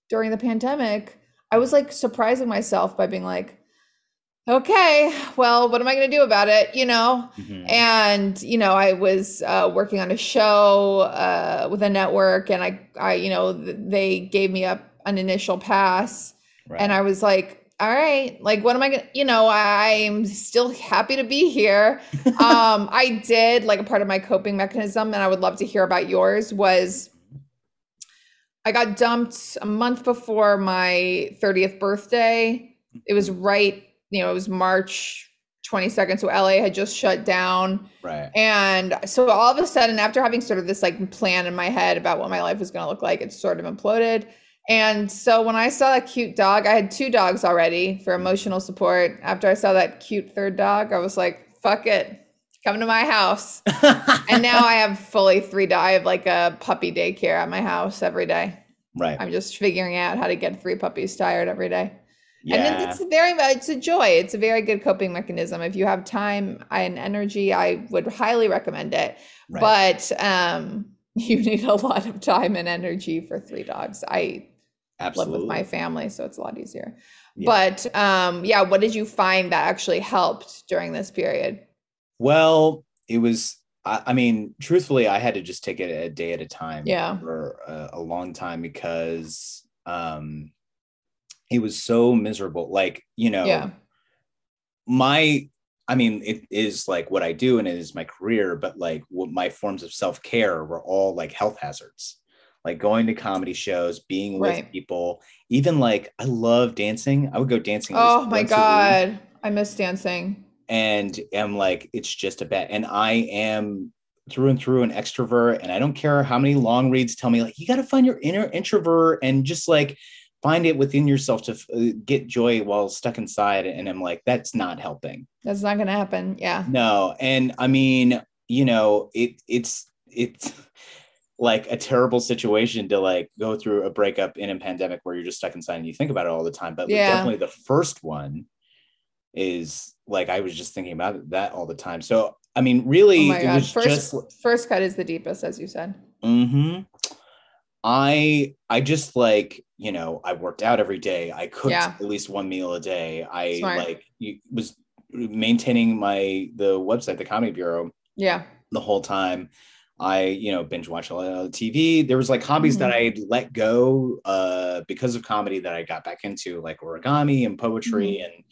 during the pandemic, I was like surprising myself by being like, okay, well, what am I going to do about it? You know? Mm-hmm. And, you know, I was uh, working on a show uh, with a network and I, I, you know, they gave me up an initial pass. Right. And I was like, all right like what am i gonna you know i'm still happy to be here. Um i did like a part of my coping mechanism and i would love to hear about yours was i got dumped a month before my 30th birthday. It was right you know it was march 22nd so la had just shut down. Right. And so all of a sudden after having sort of this like plan in my head about what my life was going to look like it sort of imploded and so when I saw that cute dog, I had two dogs already for emotional support. After I saw that cute third dog, I was like, fuck it, come to my house. and now I have fully three dogs. I have like a puppy daycare at my house every day. Right. I'm just figuring out how to get three puppies tired every day. Yeah. And it's very it's a joy. It's a very good coping mechanism. If you have time and energy, I would highly recommend it. Right. But um you need a lot of time and energy for three dogs. I Absolutely. live with my family, so it's a lot easier. Yeah. But um, yeah, what did you find that actually helped during this period? Well, it was. I, I mean, truthfully, I had to just take it a day at a time. Yeah. For a, a long time because um, it was so miserable. Like you know, yeah. my I mean, it is like what I do and it is my career, but like what my forms of self care were all like health hazards like going to comedy shows, being with right. people, even like I love dancing. I would go dancing. Oh my God. I miss dancing. And am like, it's just a bet. And I am through and through an extrovert. And I don't care how many long reads tell me, like, you got to find your inner introvert and just like find it within yourself to uh, get joy while stuck inside. And I'm like, that's not helping. That's not going to happen. Yeah. No. And I mean, you know, it, it's, it's, like a terrible situation to like go through a breakup in a pandemic where you're just stuck inside and you think about it all the time. But yeah. definitely the first one is like I was just thinking about that all the time. So I mean, really, oh my God. first just, first cut is the deepest, as you said. Hmm. I I just like you know I worked out every day. I cooked yeah. at least one meal a day. I Smart. like was maintaining my the website, the Comedy Bureau. Yeah. The whole time. I, you know, binge watch a lot of TV. There was like hobbies mm-hmm. that I let go uh, because of comedy that I got back into, like origami and poetry mm-hmm. and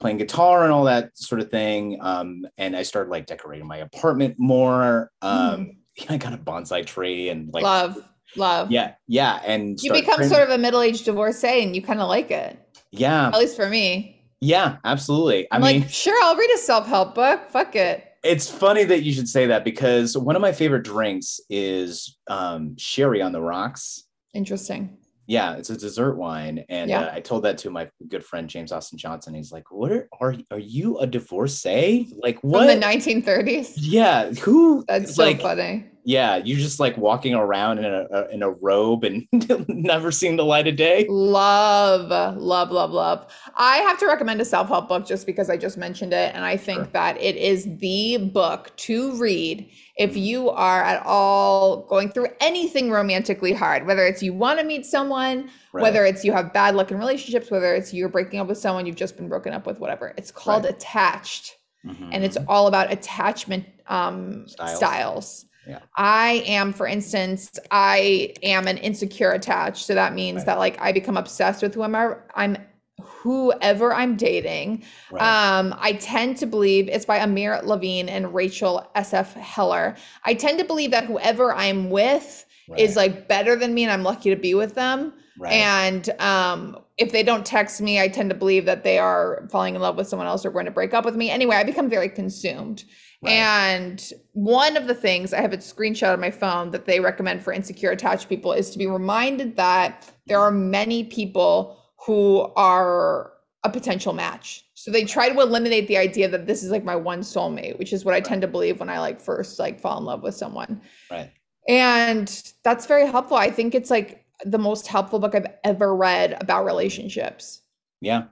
playing guitar and all that sort of thing. Um, and I started like decorating my apartment more. Um, mm. I got a bonsai tree and like love, love. Yeah, yeah. And you become sort of a middle-aged divorcee, and you kind of like it. Yeah, at least for me. Yeah, absolutely. I I'm mean, like, sure, I'll read a self-help book. Fuck it. It's funny that you should say that because one of my favorite drinks is um, sherry on the rocks. Interesting. Yeah, it's a dessert wine, and yeah. uh, I told that to my good friend James Austin Johnson. He's like, "What are are are you a divorcee? Like what?" From the 1930s. Yeah, who? That's so like, funny yeah, you just like walking around in a, in a robe and never seeing the light of day. Love, love, love, love. I have to recommend a self help book just because I just mentioned it, and I think sure. that it is the book to read if mm-hmm. you are at all going through anything romantically hard, whether it's you want to meet someone, right. whether it's you have bad luck in relationships, whether it's you're breaking up with someone you've just been broken up with, whatever. It's called right. Attached. Mm-hmm. And it's all about attachment um, styles. styles yeah. I am, for instance, I am an insecure attached. So that means right. that like I become obsessed with whoever I'm whoever I'm dating. Right. Um, I tend to believe it's by Amir Levine and Rachel SF Heller. I tend to believe that whoever I'm with right. is like better than me and I'm lucky to be with them. Right. And um, if they don't text me, I tend to believe that they are falling in love with someone else or going to break up with me. Anyway, I become very consumed. Right. And one of the things I have a screenshot on my phone that they recommend for insecure attached people is to be reminded that there are many people who are a potential match. So they try to eliminate the idea that this is like my one soulmate, which is what I right. tend to believe when I like first like fall in love with someone. Right. And that's very helpful. I think it's like the most helpful book I've ever read about relationships. Yeah.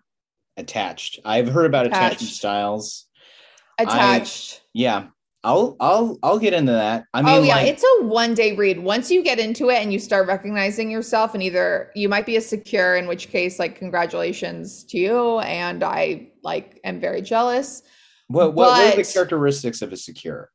Attached. I've heard about attached. attachment styles attached. I, yeah. I'll I'll I'll get into that. I mean, oh yeah, like, it's a one day read. Once you get into it and you start recognizing yourself, and either you might be a secure, in which case, like congratulations to you, and I like am very jealous. What what, but, what are the characteristics of a secure?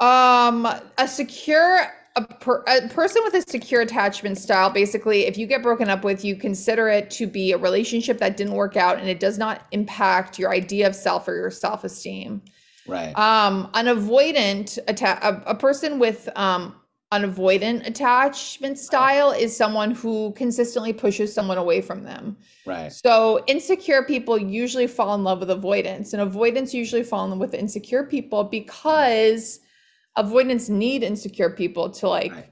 Um, a secure a, per, a person with a secure attachment style basically if you get broken up with you consider it to be a relationship that didn't work out and it does not impact your idea of self or your self-esteem. Right. Um an avoidant atta- a, a person with um an avoidant attachment style is someone who consistently pushes someone away from them. Right. So insecure people usually fall in love with avoidance and avoidance usually fall in love with insecure people because avoidance need insecure people to like right.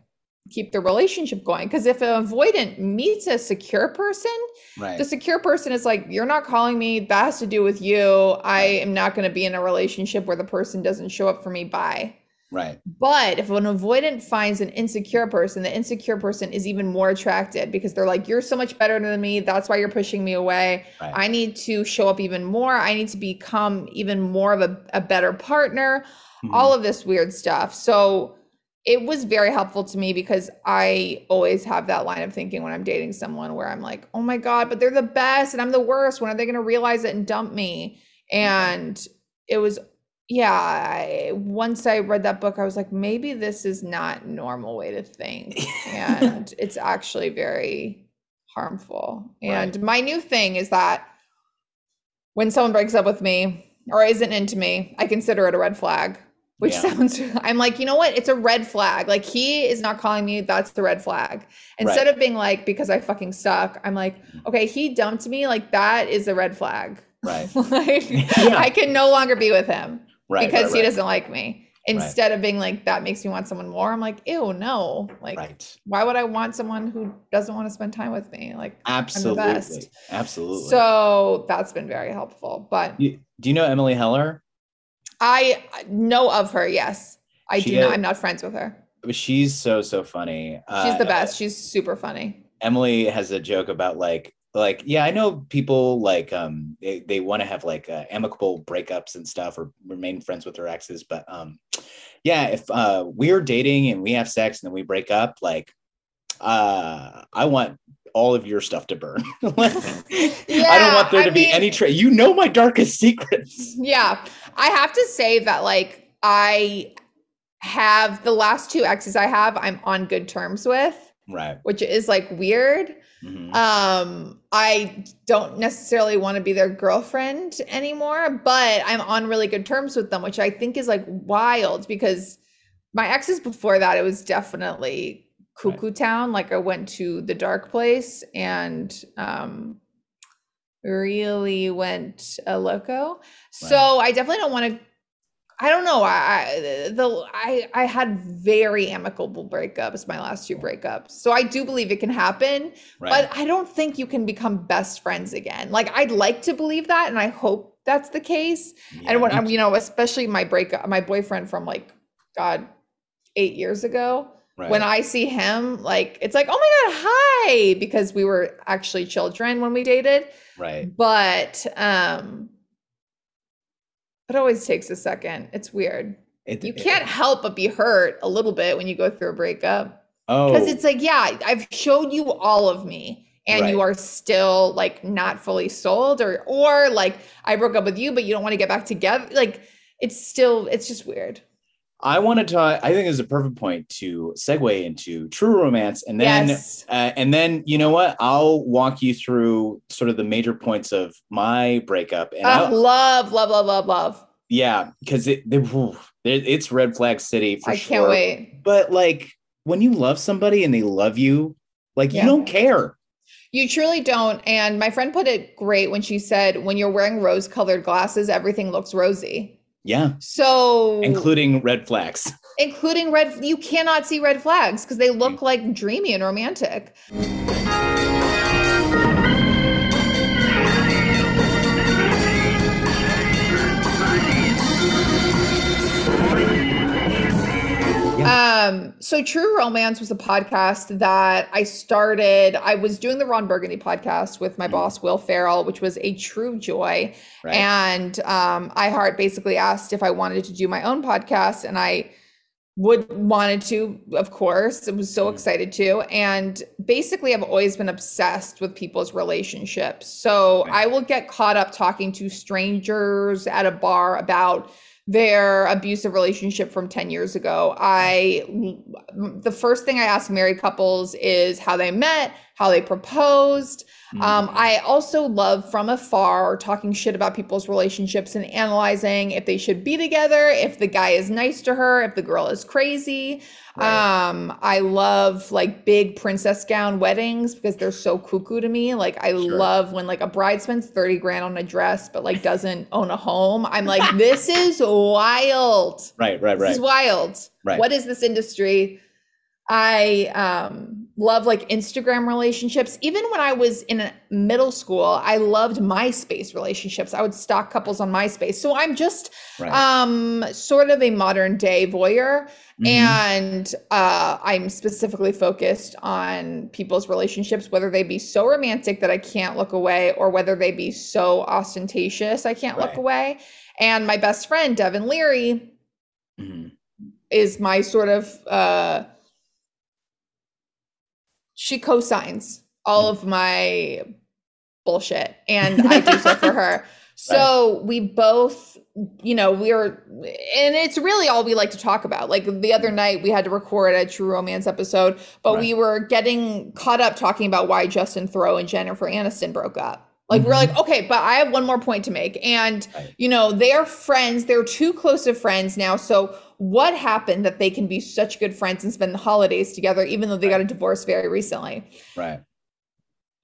keep the relationship going. Because if an avoidant meets a secure person, right. the secure person is like, you're not calling me. That has to do with you. I am not going to be in a relationship where the person doesn't show up for me. Bye. Right. But if an avoidant finds an insecure person, the insecure person is even more attracted because they're like, you're so much better than me. That's why you're pushing me away. Right. I need to show up even more. I need to become even more of a, a better partner mm-hmm. all of this weird stuff. So it was very helpful to me because I always have that line of thinking when I'm dating someone where I'm like, oh my God, but they're the best and I'm the worst. When are they going to realize it and dump me? And it was, yeah, I, once I read that book, I was like, maybe this is not normal way to think. and it's actually very harmful. And right. my new thing is that when someone breaks up with me or isn't into me, I consider it a red flag which yeah. sounds i'm like you know what? It's a red flag. Like he is not calling me that's the red flag. Instead right. of being like because i fucking suck i'm like okay he dumped me like that is a red flag. Right. Like yeah. i can no longer be with him right, because right, he doesn't like me. Instead of being like that makes me want someone more i'm like ew no. Like why would i want someone who doesn't want to spend time with me? Like absolutely. absolutely. So that's been very helpful but do you know emily heller I know of her. Yes, I she do. not, I'm not friends with her. She's so so funny. She's uh, the best. She's super funny. Emily has a joke about like like yeah i know people like um they, they want to have like uh, amicable breakups and stuff or remain friends with their exes but um yeah if uh we're dating and we have sex and then we break up like uh i want all of your stuff to burn. yeah, I don't want there to I be mean, any trace. You know my darkest secrets. Yeah. I have to say that like I have the last two exes I have, I'm on good terms with. Right. Which is like weird. Mm-hmm. Um, I don't necessarily want to be their girlfriend anymore, but I'm on really good terms with them, which I think is like wild because my exes before that, it was definitely cuckoo right. town. Like I went to the dark place and um really went a loco. Right. So I definitely don't want to I don't know. I the I I had very amicable breakups my last two breakups. So I do believe it can happen, right. but I don't think you can become best friends again. Like I'd like to believe that and I hope that's the case. Yeah, and when I'm you know, especially my breakup my boyfriend from like god 8 years ago. Right. When I see him, like it's like, "Oh my god, hi," because we were actually children when we dated. Right. But um it always takes a second. It's weird. It, you can't it, help but be hurt a little bit when you go through a breakup. Oh. Because it's like, yeah, I've showed you all of me and right. you are still like not fully sold or or like I broke up with you but you don't want to get back together. Like it's still it's just weird. I want to talk. I think is a perfect point to segue into true romance, and then yes. uh, and then you know what? I'll walk you through sort of the major points of my breakup. And uh, love, love, love, love, love. Yeah, because it, it's red flag city for I sure. can't wait. But like when you love somebody and they love you, like yeah. you don't care. You truly don't. And my friend put it great when she said, "When you're wearing rose-colored glasses, everything looks rosy." Yeah. So including red flags. Including red you cannot see red flags because they look mm. like dreamy and romantic. Um, so True Romance was a podcast that I started. I was doing the Ron Burgundy podcast with my mm boss Will Ferrell, which was a true joy. Right. And um, iHeart basically asked if I wanted to do my own podcast, and I would wanted to of course i was so mm excited to and basically i've always been obsessed with people's relationships so right. i will get caught up talking to strangers at a bar about their abusive relationship from 10 years ago. I the first thing I ask married couples is how they met, how they proposed. Mm-hmm. Um, I also love from afar talking shit about people's relationships and analyzing if they should be together, if the guy is nice to her, if the girl is crazy. Right. Um, I love like big princess gown weddings because they're so cuckoo to me. Like I sure. love when like a bride spends 30 grand on a dress but like doesn't own a home. I'm like, this is wild. Right, right, right. This is wild. Right. What is this industry? I um, love like Instagram relationships. Even when I was in middle school, I loved MySpace relationships. I would stalk couples on MySpace. So I'm just right. um, sort of a modern day voyeur. Mm-hmm. And uh, I'm specifically focused on people's relationships, whether they be so romantic that I can't look away or whether they be so ostentatious I can't right. look away. And my best friend, Devin Leary, mm-hmm. is my sort of. Uh, she co-signs all of my bullshit and I do so for her. So right. we both, you know, we are, and it's really all we like to talk about. Like the other night, we had to record a true romance episode, but right. we were getting caught up talking about why Justin Theroux and Jennifer Aniston broke up. Like mm-hmm. we're like, okay, but I have one more point to make. And right. you know, they're friends, they're too close of friends now. So what happened that they can be such good friends and spend the holidays together, even though they right. got a divorce very recently? Right.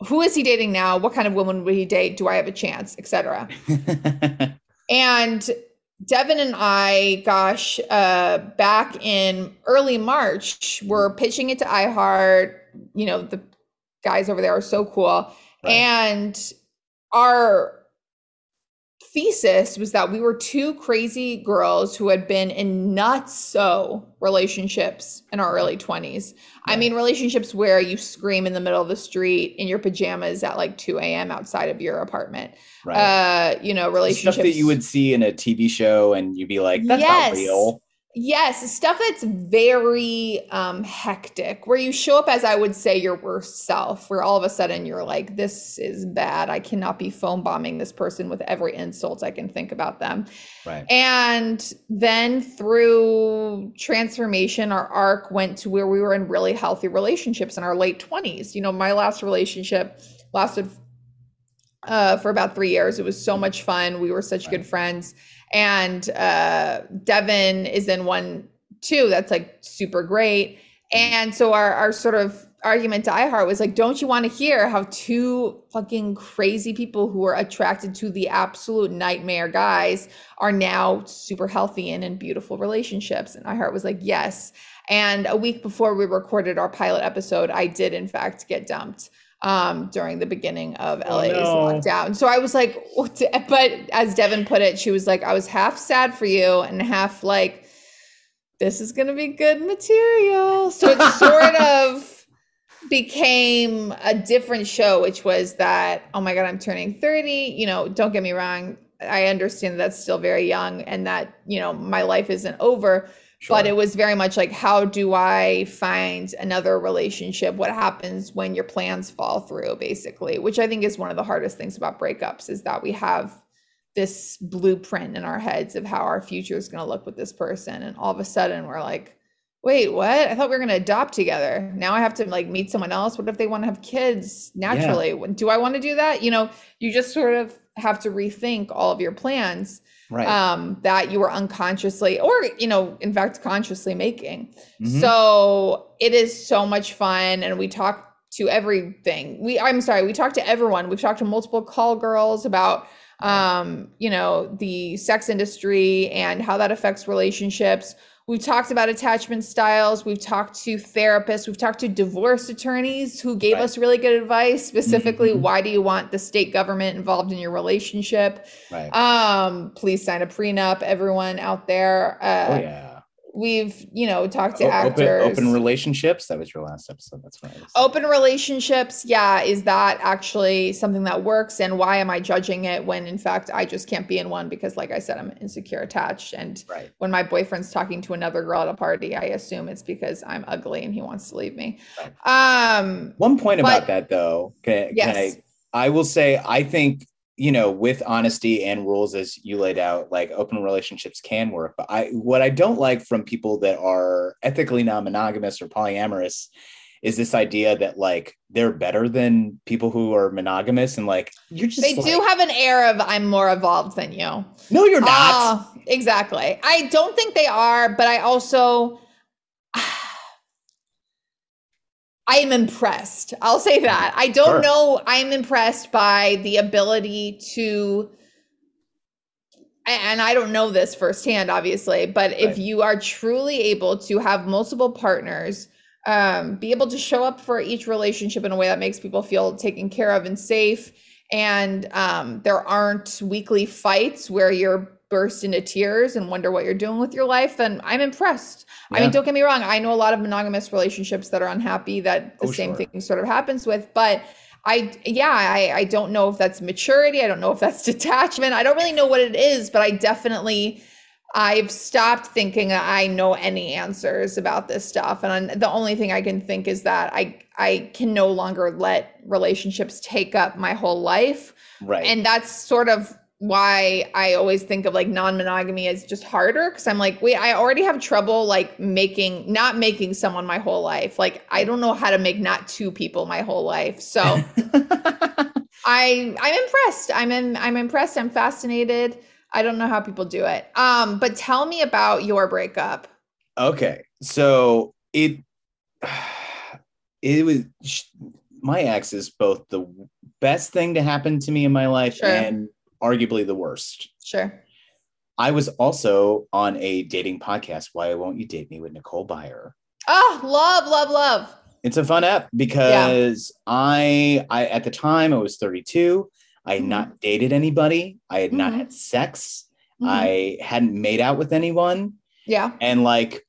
Who is he dating now? What kind of woman would he date? Do I have a chance? Etc. and Devin and I, gosh, uh, back in early March, we're pitching it to iHeart. You know, the guys over there are so cool. Right. And our thesis was that we were two crazy girls who had been in nuts so relationships in our early 20s. Yeah. I mean, relationships where you scream in the middle of the street in your pajamas at like 2 a.m. outside of your apartment. Right. Uh, you know, relationships. Stuff that you would see in a TV show and you'd be like, that's yes. not real. Yes, stuff that's very um, hectic, where you show up as I would say your worst self, where all of a sudden you're like, this is bad. I cannot be phone bombing this person with every insult I can think about them. Right. And then through transformation, our arc went to where we were in really healthy relationships in our late 20s. You know, my last relationship lasted uh, for about three years. It was so much fun. We were such right. good friends and uh, Devin is in one too. That's like super great. And so our our sort of argument to iHeart was like, don't you want to hear how two fucking crazy people who are attracted to the absolute nightmare guys are now super healthy and in beautiful relationships? And iHeart was like, yes. And a week before we recorded our pilot episode, I did in fact get dumped um, during the beginning of LA's oh, no. lockdown. So I was like, but as Devin put it, she was like, I was half sad for you and half like, this is going to be good material. So it sort of became a different show, which was that, oh my God, I'm turning 30. You know, don't get me wrong. I understand that's still very young and that, you know, my life isn't over Sure. But it was very much like, how do I find another relationship? What happens when your plans fall through, basically, which I think is one of the hardest things about breakups is that we have this blueprint in our heads of how our future is going to look with this person. And all of a sudden, we're like, wait, what? I thought we were going to adopt together. Now I have to like meet someone else. What if they want to have kids naturally? Yeah. Do I want to do that? You know, you just sort of have to rethink all of your plans right. um, that you were unconsciously or you know in fact consciously making. Mm-hmm. so it is so much fun and we talk to everything. We i'm sorry we talk to everyone. We've talked to multiple call girls about um, you know the sex industry and how that affects relationships We've talked about attachment styles. We've talked to therapists. We've talked to divorce attorneys who gave right. us really good advice, specifically, mm-hmm. why do you want the state government involved in your relationship? Right. Um, please sign a prenup, everyone out there. Uh, oh, yeah we've you know talked to o- actors open, open, relationships that was your last episode that's right open relationships yeah is that actually something that works and why am i judging it when in fact i just can't be in one because like i said i'm insecure attached and right. when my boyfriend's talking to another girl at a party i assume it's because i'm ugly and he wants to leave me right. um one point but, about that though can, yes. can i i will say i think you know with honesty and rules as you laid out like open relationships can work. But i what i don't like from people that are ethically non-monogamous or polyamorous is this idea that like they're better than people who are monogamous and like you're just they like, do have an air of i'm more evolved than you. No you're not. Uh, exactly. I don't think they are but i also I am impressed. I'll say that. I don't sure. know. I am impressed by the ability to, and I don't know this firsthand, obviously, but right. if you are truly able to have multiple partners, um, be able to show up for each relationship in a way that makes people feel taken care of and safe, and um, there aren't weekly fights where you're burst into tears and wonder what you're doing with your life, then I'm impressed. Yeah. I mean, don't get me wrong. I know a lot of monogamous relationships that are unhappy that the oh, same sure. thing sort of happens with, but I, yeah, I, I don't know if that's maturity. I don't know if that's detachment. I don't really know what it is, but I definitely, I've stopped thinking I know any answers about this stuff. And the only thing I can think is that I, I can no longer let relationships take up my whole life. Right. And that's sort of why I always think of like non-monogamy as just harder because I'm like, wait, I already have trouble like making not making someone my whole life. Like I don't know how to make not two people my whole life. So I I'm impressed. I'm in I'm impressed. I'm fascinated. I don't know how people do it. Um, but tell me about your breakup. Okay. So it it was my ex is both the best thing to happen to me in my life sure. and arguably the worst. Sure. I was also on a dating podcast. Why won't you date me with Nicole Byer? Oh, love, love, love. It's a fun app because yeah. I, I at the time I was 32. I had mm-hmm. not dated anybody. I had mm-hmm. not had sex. Mm-hmm. I hadn't made out with anyone. Yeah. And like,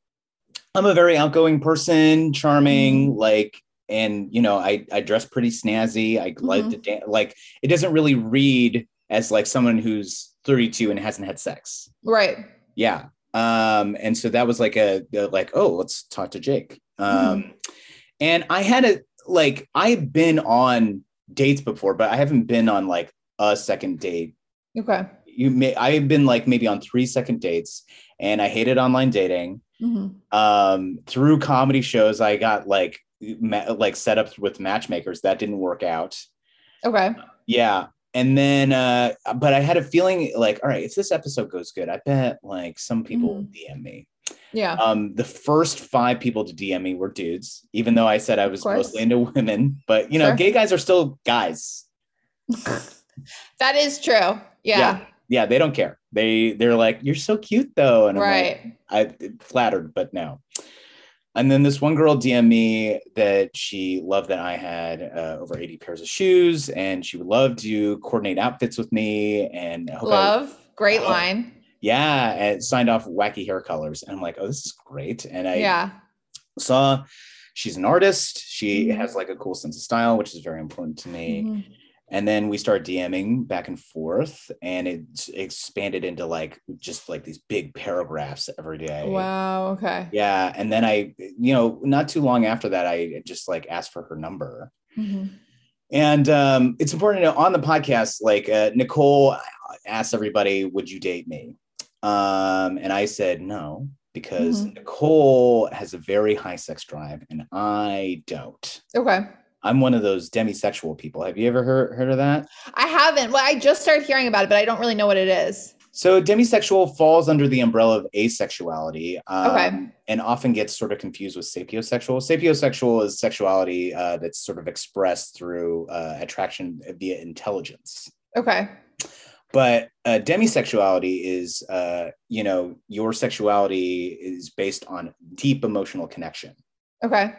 I'm a very outgoing person, charming, mm-hmm. like, and you know, I I dress pretty snazzy. I like mm-hmm. to dance. Like, it doesn't really read as like someone who's 32 and hasn't had sex. Right. Yeah. Um, and so that was like a, a like, oh, let's talk to Jake. Um, Mm-hmm. and I had a like I've been on dates before, but I haven't been on like a second date. Okay. You may I've been like maybe on three second dates, and I hated online dating. hmm Um, through comedy shows, I got like ma- like set up with matchmakers that didn't work out. Okay. Yeah. And then, uh, but I had a feeling like, all right, if this episode goes good, I bet like some people will DM me. Yeah. Um, the first five people to DM me were dudes, even though I said I was mostly into women. But you know, Sure. gay guys are still guys. that is true. Yeah. Yeah, yeah they don't care. They they're like, you're so cute though, and I'm like, Right. I flattered, but no. And then this one girl DM me that she loved that I had uh, over 80 pairs of shoes and she would love to coordinate outfits with me. And hope I- Love. Great Oh. line. yeah, and signed off wacky hair colors. And I'm like, oh, this is great. And I yeah. saw she's an artist. She Mhm. has like a cool sense of style, which is very important to me. Mhm. And then we started DMing back and forth, and it expanded into like just like these big paragraphs every day. Wow. Okay. Yeah. And then I, you know, not too long after that, I just like asked for her number. Mhm. And um, it's important to know on the podcast, like uh, Nicole asked everybody, Would you date me? Um, and I said no, because Mhm. Nicole has a very high sex drive and I don't. Okay. I'm one of those demisexual people. Have you ever heard, heard of that? I haven't. Well, I just started hearing about it, but I don't really know what it is. So demisexual falls under the umbrella of asexuality um, Okay. and often gets sort of confused with sapiosexual. Sapiosexual is sexuality uh, that's sort of expressed through uh, attraction via intelligence. Okay. But uh, demisexuality is, uh, you know, your sexuality is based on deep emotional connection. Okay.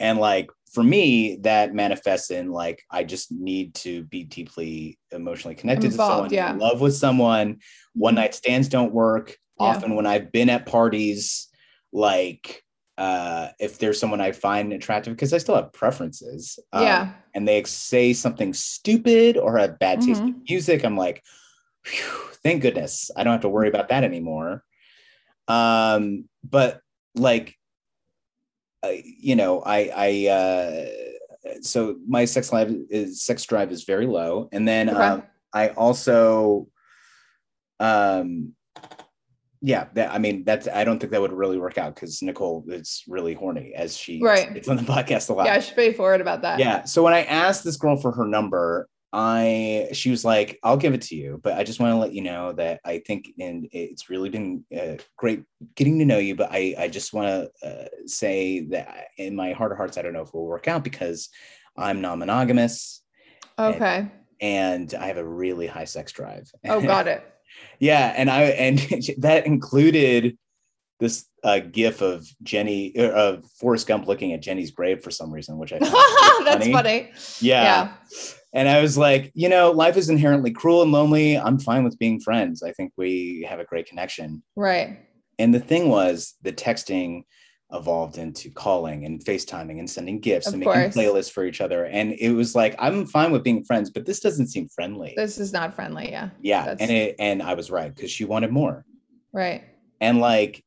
And like for me, that manifests in like I just need to be deeply emotionally connected Involved, to someone, yeah. in love with someone. One night stands don't work. Yeah. Often when I've been at parties, like uh if there's someone I find attractive, because I still have preferences. um, yeah. and they say something stupid or have bad taste Mm-hmm. in music, I'm like, "Phew, thank goodness I don't have to worry about that anymore. Um, but like, you know, I, I, uh, so my sex life is sex drive is very low, and then Okay. um, I also, um, yeah, that I mean that's I don't think that would really work out because Nicole is really horny as she Right. it's on the podcast a lot. Yeah. I should pay forward about that. Yeah. So when I asked this girl for her number, I she was like, "I'll give it to you, but I just want to let you know that I think and it's really been uh, great getting to know you, but I I just want to uh, say that in my heart of hearts, I don't know if it will work out because I'm non-monogamous Okay. and I have a really high sex drive. Oh, got it. yeah, and I and that included this uh, gif of Jenny uh, of Forrest Gump looking at Jenny's grave for some reason, which I That's funny. yeah. Yeah. And I was like, you know, life is inherently cruel and lonely. I'm fine with being friends. I think we have a great connection. Right. And the thing was, the texting evolved into calling and FaceTiming and sending gifts Of and making course. playlists for each other. And it was like, I'm fine with being friends, but this doesn't seem friendly. This is not friendly. Yeah. yeah. that's- And it and I was right because she wanted more. Right. And like,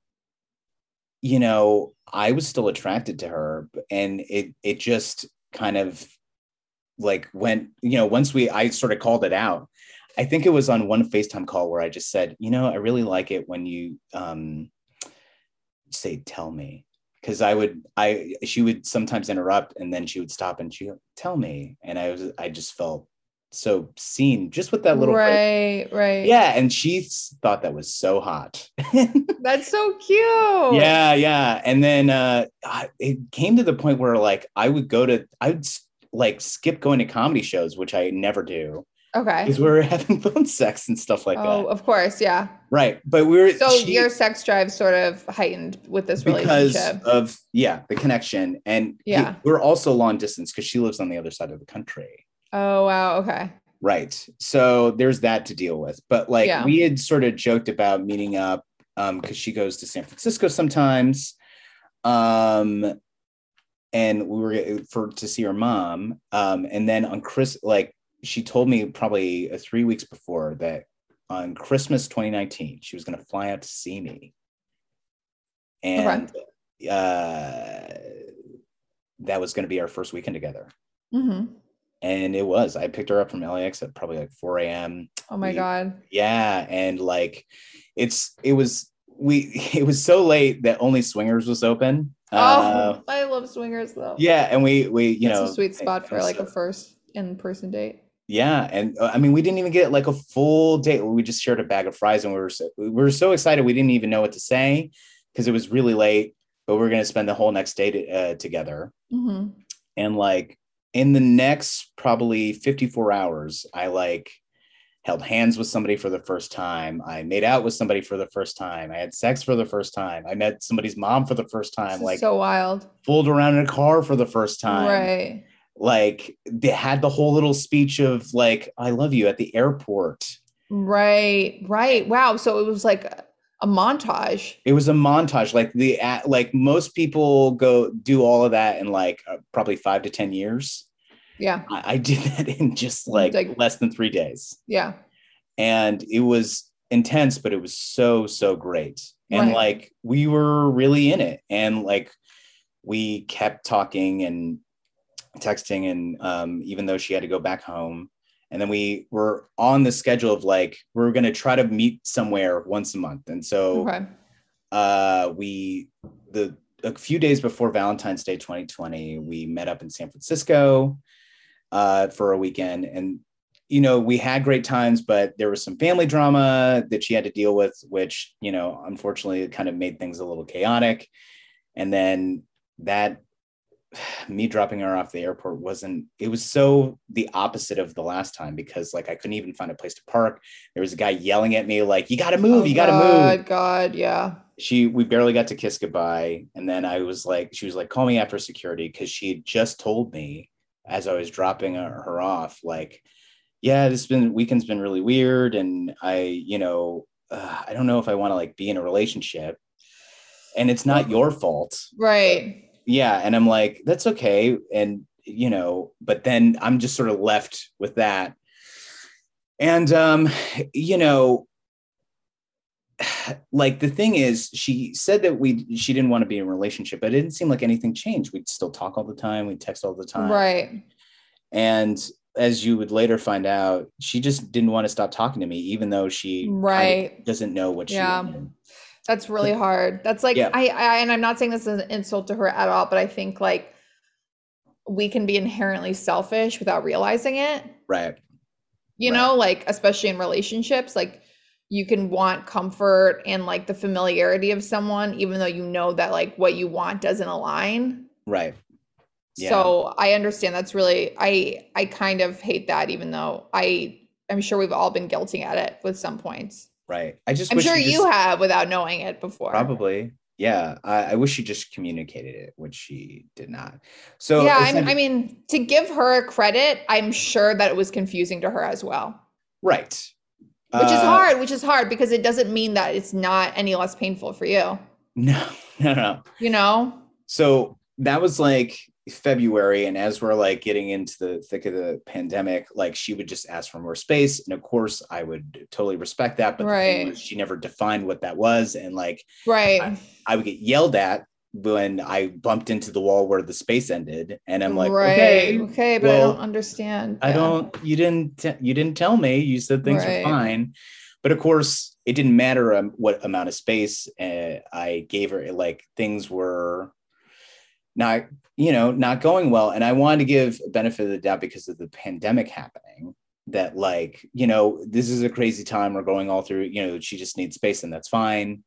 you know, I was still attracted to her, and it it just kind of like went, you know, once we I sort of called it out. I think it was on one FaceTime call where I just said, you know, I really like it when you um say tell me. Cause I would I she would sometimes interrupt and then she would stop and she would tell me. And I was I just felt so seen just with that little right. Right. Yeah, and she thought that was so hot. That's so cute. Yeah, yeah. And then uh it came to the point where like I would go to I would like skip going to comedy shows, which I never do, Okay. because we were having phone sex and stuff like that. oh, of course. Yeah. Right. But we were So she- your sex drive sort of heightened with this because relationship. of yeah, the connection. And Yeah. we're also long distance because she lives on the other side of the country. Oh wow. Okay. Right. So there's that to deal with. But like Yeah. we had sort of joked about meeting up um because she goes to San Francisco sometimes. Um and we were for to see her mom. Um and then on Chris like she told me probably uh, three weeks before that on Christmas 2019. She was going to fly out to see me. And okay. uh, that was going to be our first weekend together. Mm-hmm. And it was. I picked her up from LAX at probably like 4 a.m. Oh my we, God. Yeah. And like, it's, it was, we, it was so late that only Swingers was open. Oh, uh, I love Swingers though. Yeah. And we, we, you That's know, a sweet spot for like a first in person date. Yeah, and uh, I mean, we didn't even get like a full date. We just shared a bag of fries, and we were so, we were so excited we didn't even know what to say because it was really late. But we are gonna spend the whole next day to, uh, together, mm-hmm. and like in the next probably fifty four hours, I like held hands with somebody for the first time. I made out with somebody for the first time. I had sex for the first time. I met somebody's mom for the first time. Like so wild. Fooled around in a car for the first time. Right like they had the whole little speech of like i love you at the airport right right wow so it was like a montage it was a montage like the like most people go do all of that in like uh, probably five to ten years yeah. I, I did that in just like, like less than three days. Yeah. And it was intense but it was so so great. And right. like we were really in it. And like we kept talking and texting and um, even though she had to go back home. And then we were on the schedule of like we are going to try to meet somewhere once a month. And so okay. uh, we the a few days before valentine's day 2020 we met up in san francisco uh, for a weekend and you know we had great times but there was some family drama that she had to deal with which you know unfortunately it kind of made things a little chaotic and then that me dropping her off the airport wasn't it was so the opposite of the last time because like I couldn't even find a place to park. There was a guy yelling at me like you got to move, oh, you got to move. God, yeah. She we barely got to kiss goodbye and then I was like she was like call me after security cuz she had just told me as I was dropping her off like yeah, this been weekend's been really weird and I, you know, uh, I don't know if I want to like be in a relationship. And it's not your fault. Right yeah and i'm like that's okay and you know but then i'm just sort of left with that and um you know like the thing is she said that we she didn't want to be in a relationship but it didn't seem like anything changed we'd still talk all the time we'd text all the time right and as you would later find out she just didn't want to stop talking to me even though she right doesn't know what she yeah. that's really hard. That's like yeah. I, I and I'm not saying this is an insult to her at all, but I think like we can be inherently selfish without realizing it. Right. You right. know, like especially in relationships, like you can want comfort and like the familiarity of someone even though you know that like what you want doesn't align. Right. Yeah. So I understand that's really I I kind of hate that even though I I'm sure we've all been guilty at it with some points. Right. I just I'm sure you just, have without knowing it before. Probably. Yeah. I, I, wish she just communicated it, which she did not. So yeah, I mean, to give her credit, I'm sure that it was confusing to her as well. Right. Which uh, is hard, which is hard because it doesn't mean that it's not any less painful for you. No, no, no. You know? So that was like February, and as we're like getting into the thick of the pandemic, like she would just ask for more space, and of course I would totally respect that. But right. she never defined what that was, and like right, I, I, would get yelled at when I bumped into the wall where the space ended, and I'm like, right. okay, okay, but well, I don't understand. I don't. You didn't. T- you didn't tell me. You said things right. were fine, but of course it didn't matter um, what amount of space uh, I gave her. Like things were not you know not going well and i wanted to give benefit of the doubt because of the pandemic happening that like you know this is a crazy time we're going all through you know she just needs space and that's fine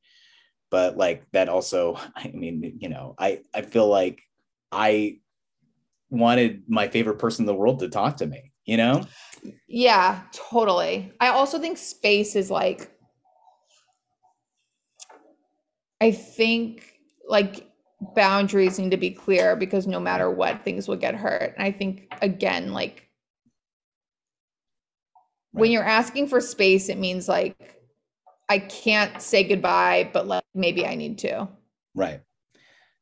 but like that also i mean you know i i feel like i wanted my favorite person in the world to talk to me you know? Yeah totally. I also think space is like i think like boundaries need to be clear because no matter what things will get hurt. And i think again like right. when you're asking for space it means like i can't say goodbye but like maybe i need to right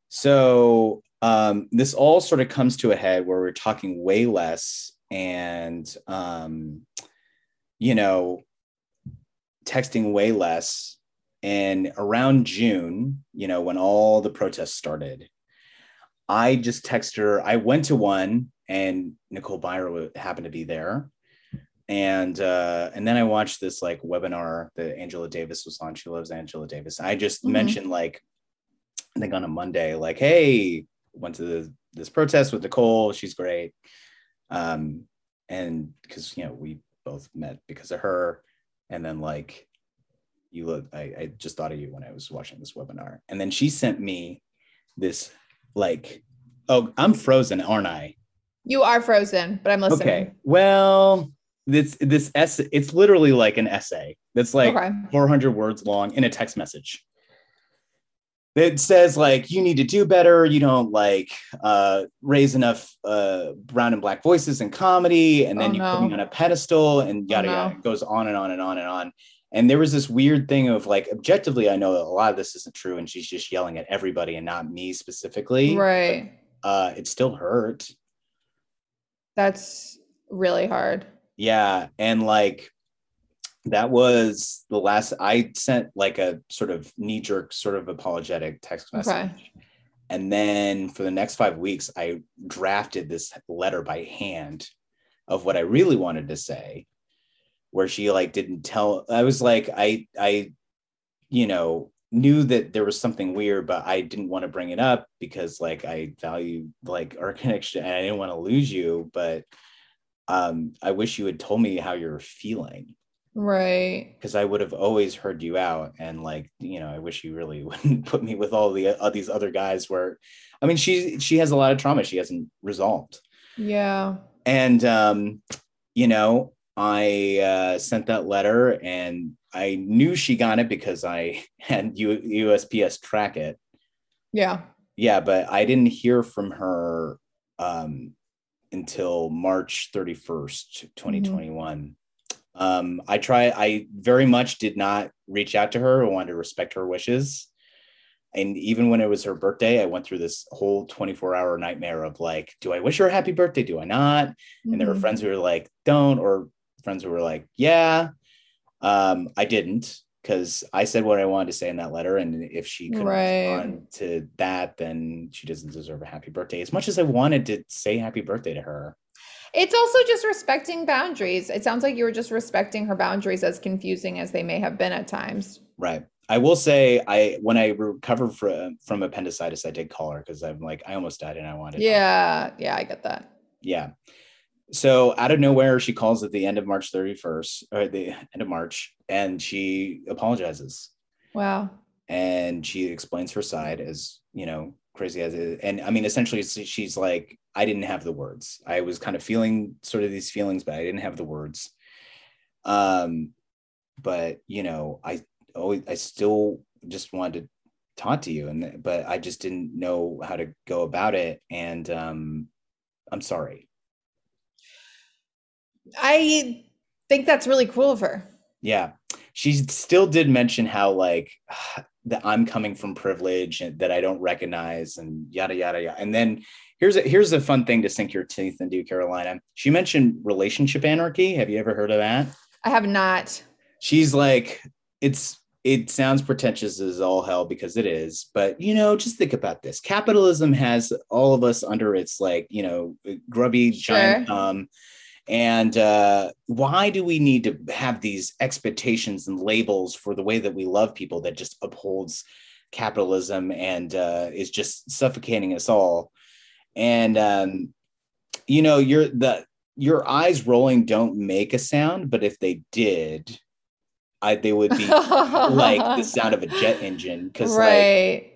so um this all sort of comes to a head where we're talking way less and um you know texting way less. And around June, you know, when all the protests started, I just texted her. I went to one and Nicole Byer happened to be there. And uh, and then I watched this like webinar that Angela Davis was on. She loves Angela Davis. I just mm-hmm. mentioned like I think on a Monday, like, hey, went to the, this protest with Nicole. She's great. Um, and because you know, we both met because of her. And then like you look, I, I just thought of you when I was watching this webinar. And then she sent me this like, oh, I'm frozen, aren't I? You are frozen, but I'm listening. Okay. Well, this this essay, it's literally like an essay that's like okay. 400 words long in a text message. It says like you need to do better. You don't like uh, raise enough uh, brown and black voices in comedy, and then oh, you no. put me on a pedestal, and yada oh, no. yada. It goes on and on and on and on. And there was this weird thing of like, objectively, I know a lot of this isn't true, and she's just yelling at everybody and not me specifically. Right. But, uh, it still hurt. That's really hard. Yeah, and like that was the last I sent like a sort of knee jerk, sort of apologetic text message. Okay. And then for the next five weeks, I drafted this letter by hand of what I really wanted to say, where she like didn't tell. I was like, I, I, you know, knew that there was something weird, but I didn't want to bring it up because like I value like our connection and I didn't want to lose you. But um, I wish you had told me how you're feeling. Right. Because i would have always heard you out and like you know i wish you really wouldn't put me with all the uh, these other guys where i mean she she has a lot of trauma she hasn't resolved. Yeah. And um you know i uh sent that letter and i knew she got it because i had U- usps track it. Yeah. Yeah but i didn't hear from her um until march 31st 2021 mm-hmm um, I try. I very much did not reach out to her. I wanted to respect her wishes. And even when it was her birthday, I went through this whole 24 hour nightmare of like, do I wish her a happy birthday? Do I not? Mm-hmm. And there were mm-hmm. friends who were like, don't, or friends who were like, yeah. Um, I didn't because I said what I wanted to say in that letter. And if she couldn't right. respond to that, then she doesn't deserve a happy birthday. As much as I wanted to say happy birthday to her. It's also just respecting boundaries. It sounds like you were just respecting her boundaries as confusing as they may have been at times. Right. I will say I when I recovered from from appendicitis, I did call her because I'm like I almost died and I wanted. Yeah, yeah, I get that. Yeah. So out of nowhere, she calls at the end of March 31st or the end of March, and she apologizes. Wow. And she explains her side as you know crazy as it is. And I mean, essentially, she's like, I didn't have the words. I was kind of feeling sort of these feelings, but I didn't have the words. Um, but you know, I always, I still just wanted to talk to you, and but I just didn't know how to go about it. And um, I'm sorry. I think that's really cool of her. Yeah. She still did mention how like that I'm coming from privilege and that I don't recognize and yada yada yada. And then here's a here's a fun thing to sink your teeth into, Carolina. She mentioned relationship anarchy. Have you ever heard of that? I have not. She's like, it's it sounds pretentious as all hell because it is, but you know, just think about this. Capitalism has all of us under its like, you know, grubby sure. giant thumb and uh, why do we need to have these expectations and labels for the way that we love people that just upholds capitalism and uh, is just suffocating us all? And um, you know, your the your eyes rolling don't make a sound, but if they did, I they would be like the sound of a jet engine. Because right.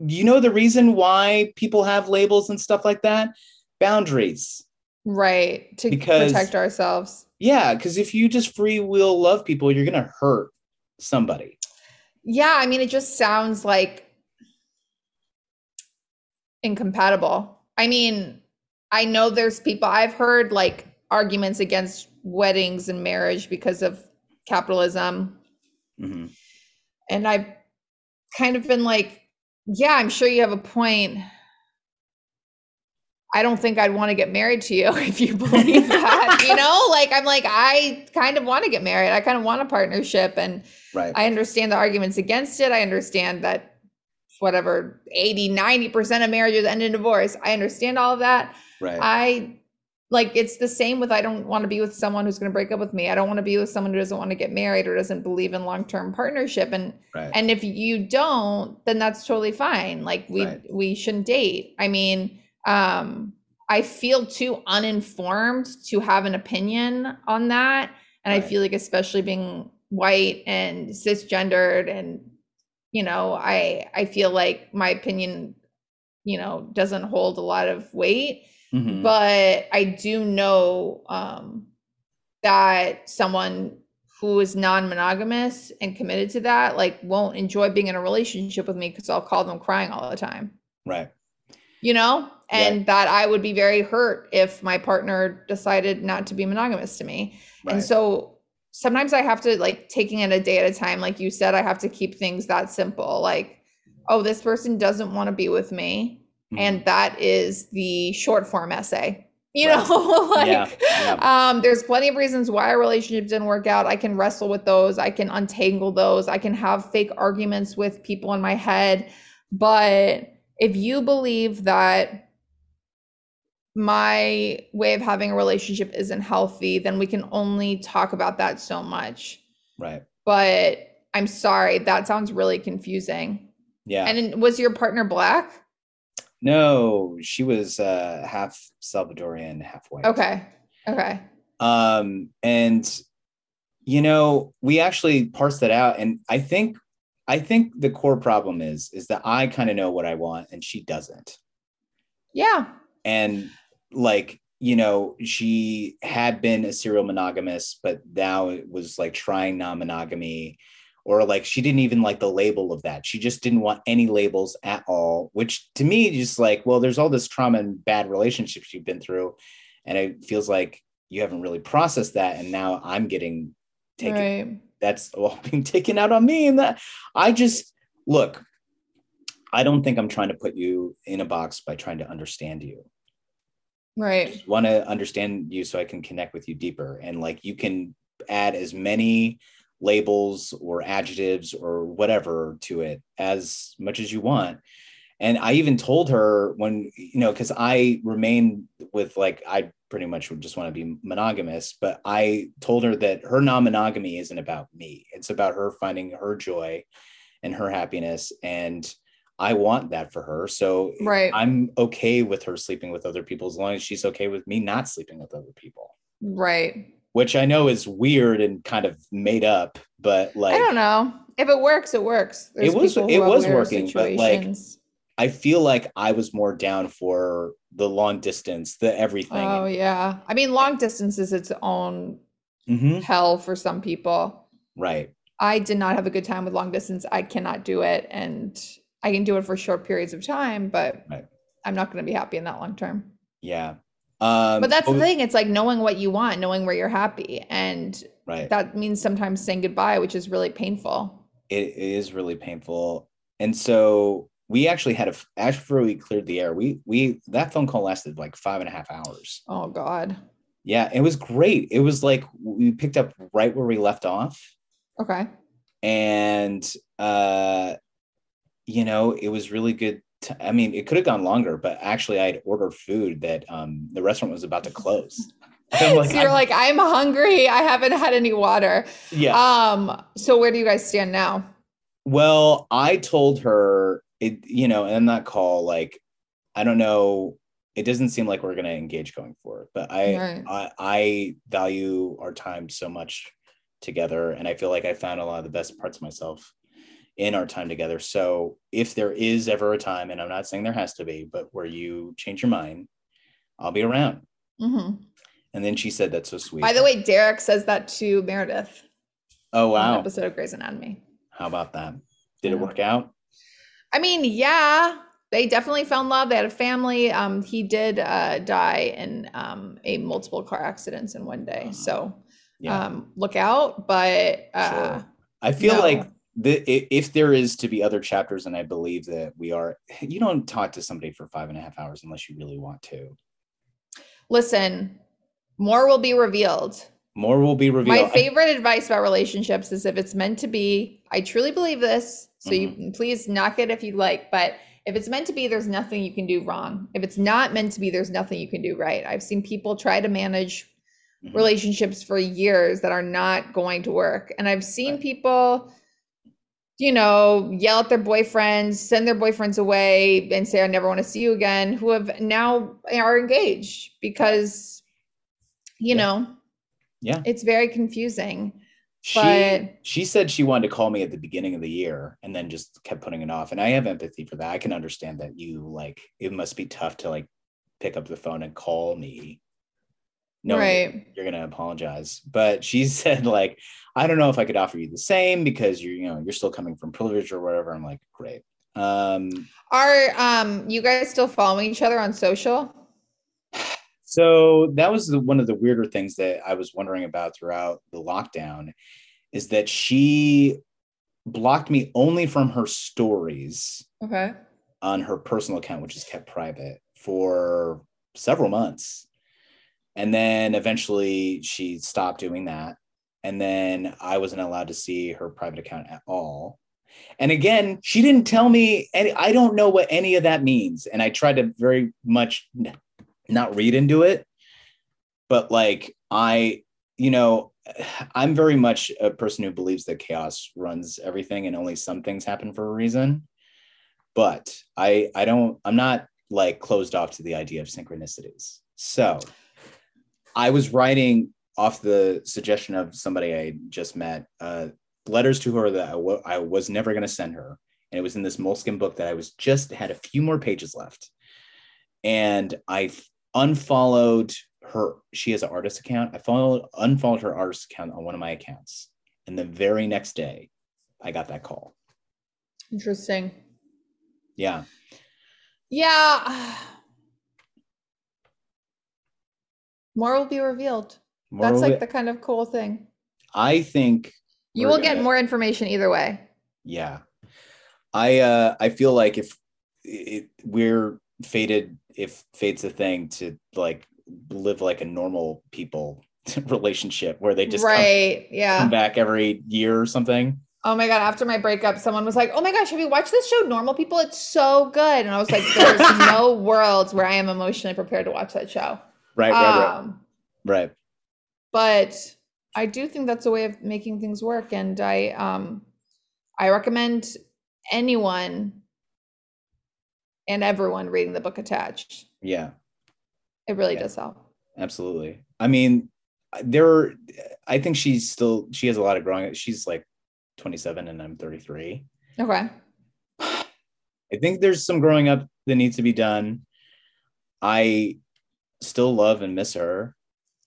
like, you know the reason why people have labels and stuff like that? Boundaries Right. To because, protect ourselves. Yeah. Because if you just free will love people, you're going to hurt somebody. Yeah. I mean, it just sounds like incompatible. I mean, I know there's people I've heard like arguments against weddings and marriage because of capitalism. Mm-hmm. And I've kind of been like, yeah, I'm sure you have a point. I don't think I'd want to get married to you if you believe that. you know, like I'm like, I kind of want to get married. I kind of want a partnership. And right. I understand the arguments against it. I understand that whatever 80, 90% of marriages end in divorce. I understand all of that. Right. I like it's the same with I don't want to be with someone who's going to break up with me. I don't want to be with someone who doesn't want to get married or doesn't believe in long-term partnership and right. and if you don't, then that's totally fine. Like we Right. we shouldn't date. I mean, um I feel too uninformed to have an opinion on that and I feel like especially being white and cisgendered and you know, I I feel like my opinion you know doesn't hold a lot of weight Mhm. but I do know um, that someone who is non-monogamous and committed to that like won't enjoy being in a relationship with me because I'll call them crying all the time. right. You know, Yeah. and that I would be very hurt if my partner decided not to be monogamous to me. Right. And so sometimes I have to like taking it a day at a time. Like you said, I have to keep things that simple. Like, oh, this person doesn't want to be with me Mhm. and that is the short form essay you Right. know like Yeah, yeah. um there's plenty of reasons why a relationship didn't work out i can wrestle with those i can untangle those i can have fake arguments with people in my head but if you believe that my way of having a relationship isn't healthy then we can only talk about that so much right. but i'm sorry that sounds really confusing Yeah. and was your partner black no, she was uh half Salvadorian, half white. okay okay um and you know we actually parsed that out and i think i think the core problem is is that i kind of know what i want and she doesn't yeah and like you know she had been a serial monogamous but now it was like trying non-monogamy or like she didn't even like the label of that. She just didn't want any labels at all which to me just like well there's all this trauma and bad relationships you've been through and it feels like you haven't really processed that and now i'm getting taken right. that's all being taken out on me and that i just look i don't think i'm trying to put you in a box by trying to understand you right want to understand you so I can connect with you deeper. And like you can add as many labels or adjectives or whatever to it as much as you want. And I even told her when, you know, because I remain with like, I pretty much would just want to be monogamous, but I told her that her non monogamy isn't about me. It's about her finding her joy and her happiness. And I want that for her. So right I'm okay with her sleeping with other people as long as she's okay with me not sleeping with other people, right which I know is weird and kind of made up, but like i don't know if it works it works It was- it was working, but, like. I feel like I was more down for the long distance, the everything. oh yeah i mean long distance is its own Mhm. hell for some people Right. i did not have a good time with long distance i cannot do it and i can do it for short periods of time but Right. i'm not going to be happy in that long term Yeah. Um, but that's the oh, thing it's like knowing what you want knowing where you're happy and Right. that means sometimes saying goodbye which is really painful it is really painful. And so we actually had a after we cleared the air, we we that phone call lasted like five and a half hours. oh god Yeah, it was great. It was like we picked up right where we left off. okay And uh you know, it was really good. t- I mean, it could have gone longer, but actually I had ordered food that um the restaurant was about to close. Like, so you're I'm- like i'm hungry i haven't had any water Yeah. um so where do you guys stand now Well, I told her it, you know, in that call, like, I don't know, it doesn't seem like we're gonna engage going forward, but I Right. I, I value our time so much together, and I feel like I found a lot of the best parts of myself in our time together. So if there is ever a time, and I'm not saying there has to be, but where you change your mind, I'll be around. Mhm. And then she said, "That's so sweet." by the way derek says that to meredith oh wow, episode of Grey's Anatomy. how about that? Did it work out? I mean, yeah, they definitely fell in love. They had a family. Um, he did uh, die in um, a multiple car accidents in one day, so Yeah. um, look out. But uh, Sure. I feel no. like the, if there is to be other chapters, and I believe that we are, you don't talk to somebody for five and a half hours unless you really want to. Listen, more will be revealed. More will be revealed. My favorite advice about relationships is if it's meant to be, I truly believe this. So mm-hmm. you please knock it if you like, but if it's meant to be, there's nothing you can do wrong. If it's not meant to be, there's nothing you can do right. I've seen people try to manage mm-hmm. relationships for years that are not going to work. And I've seen right. people, you know, yell at their boyfriends, send their boyfriends away, and say, I never want to see you again, who have now are engaged because, you yeah. know, yeah, it's very confusing. She but, she said she wanted to call me at the beginning of the year and then just kept putting it off. And I have empathy for that. I can understand that you like it must be tough to like pick up the phone and call me no right. you're gonna apologize. But she said like i don't know if i could offer you the same because you're you know you're still coming from privilege or whatever. I'm like great. Um are um you guys still following each other on social? So that was the, one of the weirder things that i was wondering about throughout the lockdown is that she blocked me only from her stories okay. on her personal account which is kept private for several months and then eventually she stopped doing that. And then I wasn't allowed to see her private account at all. And again, she didn't tell me any, I don't know what any of that means. And I tried to very much not read into it. But like, I, you know, I'm very much a person who believes that chaos runs everything and only some things happen for a reason. But I, I don't, I'm not like closed off to the idea of synchronicities. So I was writing off the suggestion of somebody I just met, uh, letters to her that I, w- I was never going to send her. And it was in this Moleskine book that I was just had a few more pages left. And I unfollowed her. She has an artist account. I followed, unfollowed her artist account on one of my accounts. And the very next day, I got that call. Interesting. Yeah. Yeah. More will be revealed. More That's like be- the kind of cool thing. I think you will get more information either way. Yeah. I uh I feel like if it, we're fated if fate's a thing to like live like a normal people relationship where they just right come, yeah come back every year or something oh my god after my breakup someone was like oh my gosh have you watched this show normal people it's so good and i was like there's no worlds where i am emotionally prepared to watch that show Right, right, um, right. Right. But I do think that's a way of making things work. And I um I recommend anyone and everyone reading the book attached. Yeah. It really yeah. does help. Absolutely. I mean, there are, I think she's still she has a lot of growing. She's like 27 and I'm 33. Okay. I think there's some growing up that needs to be done. I still love and miss her.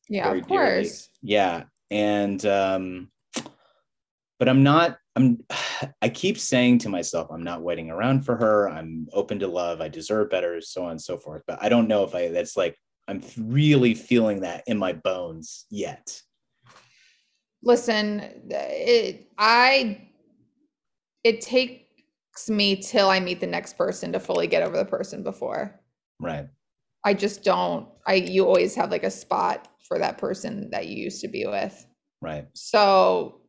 Yeah, of course. Dearly. Yeah. And um but I'm not I'm I keep saying to myself I'm not waiting around for her. I'm open to love. I deserve better, so on and so forth. But I don't know if I that's like I'm really feeling that in my bones yet. Listen, it I it takes me till I meet the next person to fully get over the person before. Right. I just don't I you always have like a spot for that person that you used to be with. Right. So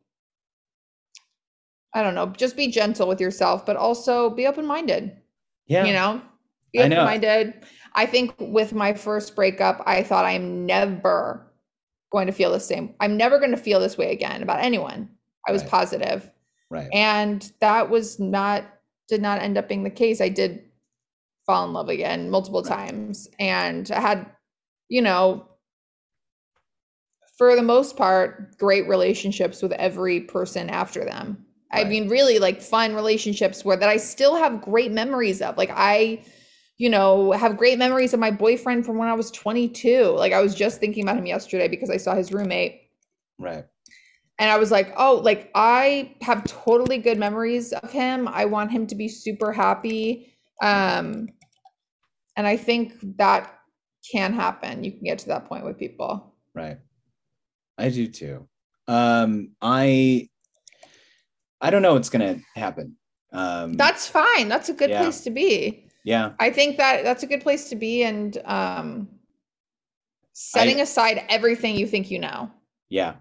I don't know, just be gentle with yourself, but also be open-minded. Yeah. You know? Be open-minded. I, I think with my first breakup, I thought I'm never going to feel the same. I'm never going to feel this way again about anyone. I was right. positive. Right. And that was not did not end up being the case. I did fall in love again multiple times and I had, you know, for the most part, great relationships with every person after them. Right. I mean, really like fun relationships where that I still have great memories of. Like I, you know, have great memories of my boyfriend from when I was 22. Like I was just thinking about him yesterday because I saw his roommate. Right. And I was like, oh, like I have totally good memories of him. I want him to be super happy. Um, and I think that can happen. You can get to that point with people. Right. I do too. Um, I I don't know what's gonna happen. Um, that's fine. That's a good yeah. place to be. Yeah. I think that that's a good place to be. And um setting I, aside everything you think you know. Yeah.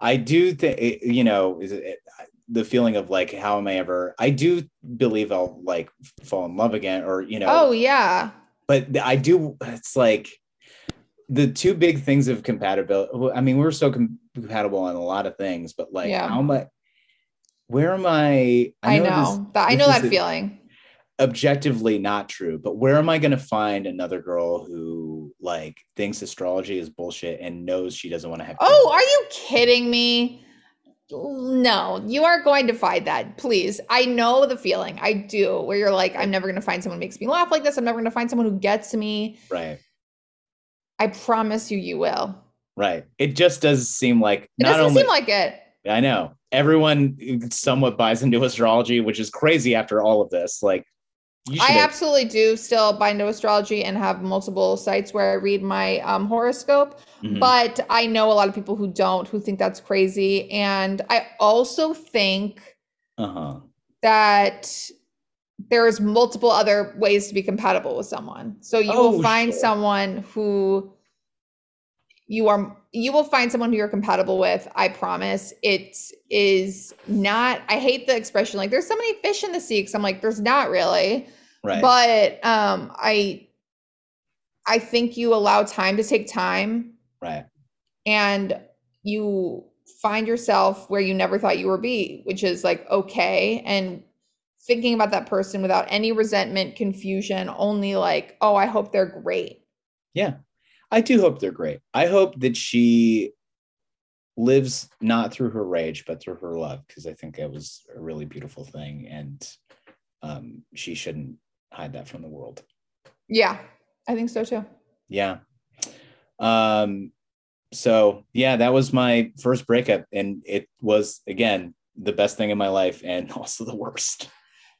I do think, you know, is it, the feeling of like, how am I ever, I do believe I'll like fall in love again or, you know. Oh, yeah. But I do, it's like, the two big things of compatibility. I mean, we're so compatible on a lot of things, but like, yeah. how much? Where am I? I know, I know this, that. I know that feeling. Objectively not true, but where am I going to find another girl who like thinks astrology is bullshit and knows she doesn't want to have? Oh, are you kidding me? No, you are going to find that. Please. I know the feeling. I do, where you're like, I'm never going to find someone who makes me laugh like this. I'm never going to find someone who gets me. Right. I promise you, you will. Right. It just does seem like it not doesn't only, seem like it. I know everyone somewhat buys into astrology, which is crazy after all of this. Like, I have- absolutely do still buy into astrology and have multiple sites where I read my um, horoscope. Mm-hmm. But I know a lot of people who don't, who think that's crazy. And I also think uh-huh. that there's multiple other ways to be compatible with someone. So you oh, will find sure. someone who you are you will find someone who you're compatible with. I promise. It is not I hate the expression like there's so many fish in the sea cuz I'm like there's not really. Right. But um I I think you allow time to take time. Right. And you find yourself where you never thought you would be, which is like okay and thinking about that person without any resentment, confusion, only like, oh, I hope they're great. Yeah. I do hope they're great. I hope that she lives not through her rage, but through her love, because I think it was a really beautiful thing. And um, she shouldn't hide that from the world. Yeah, I think so too. Yeah. Um, so yeah, that was my first breakup. And it was again the best thing in my life and also the worst.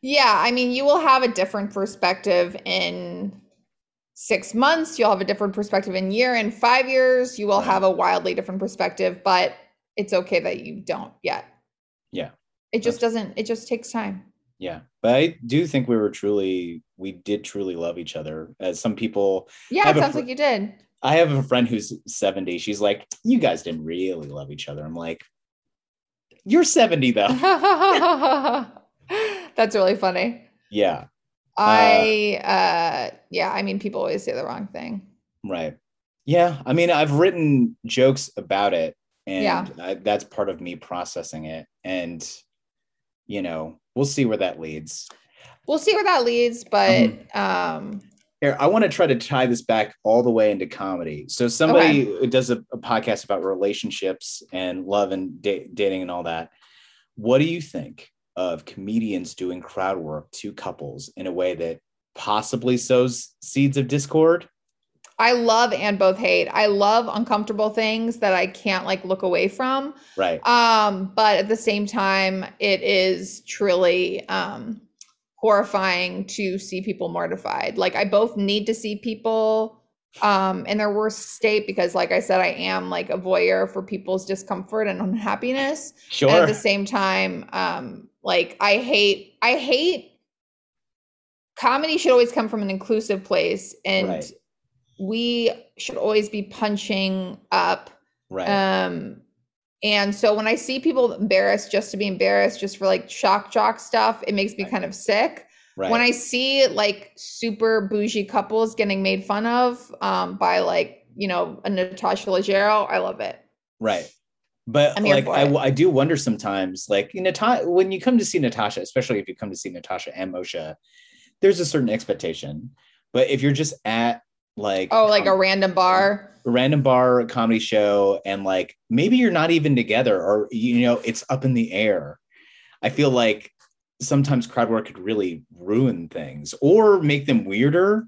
Yeah, I mean, you will have a different perspective in six months. You'll have a different perspective in year. In five years, you will have a wildly different perspective. But it's okay that you don't yet. Yeah, it just doesn't. It just takes time. Yeah, but I do think we were truly, we did truly love each other. As some people, yeah, it sounds fr- like you did. I have a friend who's 70. She's like, you guys didn't really love each other. I'm like, you're 70 though. That's really funny. Yeah. I uh, uh yeah, I mean people always say the wrong thing. Right. Yeah, I mean I've written jokes about it and yeah. I, that's part of me processing it and you know, we'll see where that leads. We'll see where that leads, but um, um here, I want to try to tie this back all the way into comedy. So somebody okay. does a, a, podcast about relationships and love and da- dating and all that. What do you think of comedians doing crowd work to couples in a way that possibly sows seeds of discord. I love and both hate. I love uncomfortable things that I can't like look away from. Right. Um, but at the same time, it is truly um horrifying to see people mortified. Like I both need to see people um in their worst state because like I said, I am like a voyeur for people's discomfort and unhappiness. Sure. And at the same time, um, like I hate, I hate comedy should always come from an inclusive place and right. we should always be punching up. Right. Um, and so when I see people embarrassed just to be embarrassed, just for like shock jock stuff, it makes me kind of sick. Right. When I see like super bougie couples getting made fun of um, by like, you know, a Natasha Leggero, I love it. Right. But like I, I do wonder sometimes, like Natasha, when you come to see Natasha, especially if you come to see Natasha and Moshe, there's a certain expectation. But if you're just at like oh, like um, a random bar, a random bar, a comedy show, and like maybe you're not even together, or you know, it's up in the air. I feel like sometimes crowd work could really ruin things or make them weirder.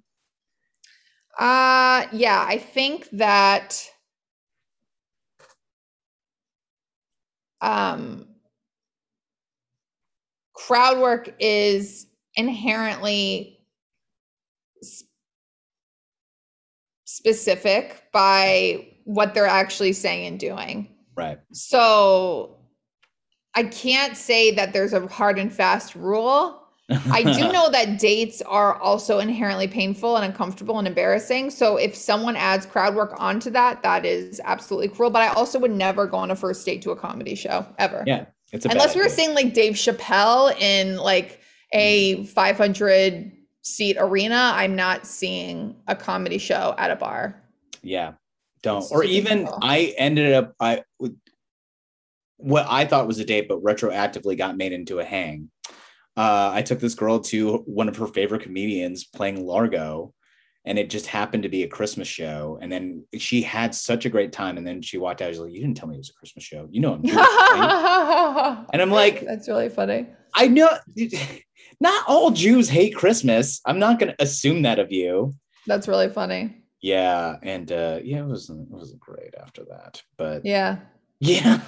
Uh yeah, I think that um, crowd work is inherently specific by what they're actually saying and doing. Right. So I can't say that there's a hard and fast rule. I do know that dates are also inherently painful and uncomfortable and embarrassing. So if someone adds crowd work onto that, that is absolutely cruel. But I also would never go on a first date to a comedy show ever. Yeah. It's unless we were seeing like Dave Chappelle in like a 500 seat arena. I'm not seeing a comedy show at a bar. Yeah, don't. Or even I ended up I what I thought was a date, but retroactively got made into a hang. Uh, I took this girl to one of her favorite comedians playing Largo, and it just happened to be a Christmas show. And then she had such a great time. And then she walked out. She's like, "You didn't tell me it was a Christmas show. You know I'm Jewish, right? And I'm like, "That's really funny." I know. Not all Jews hate Christmas. I'm not going to assume that of you. That's really funny. Yeah, and uh, yeah, it wasn't it wasn't great after that. But yeah, yeah.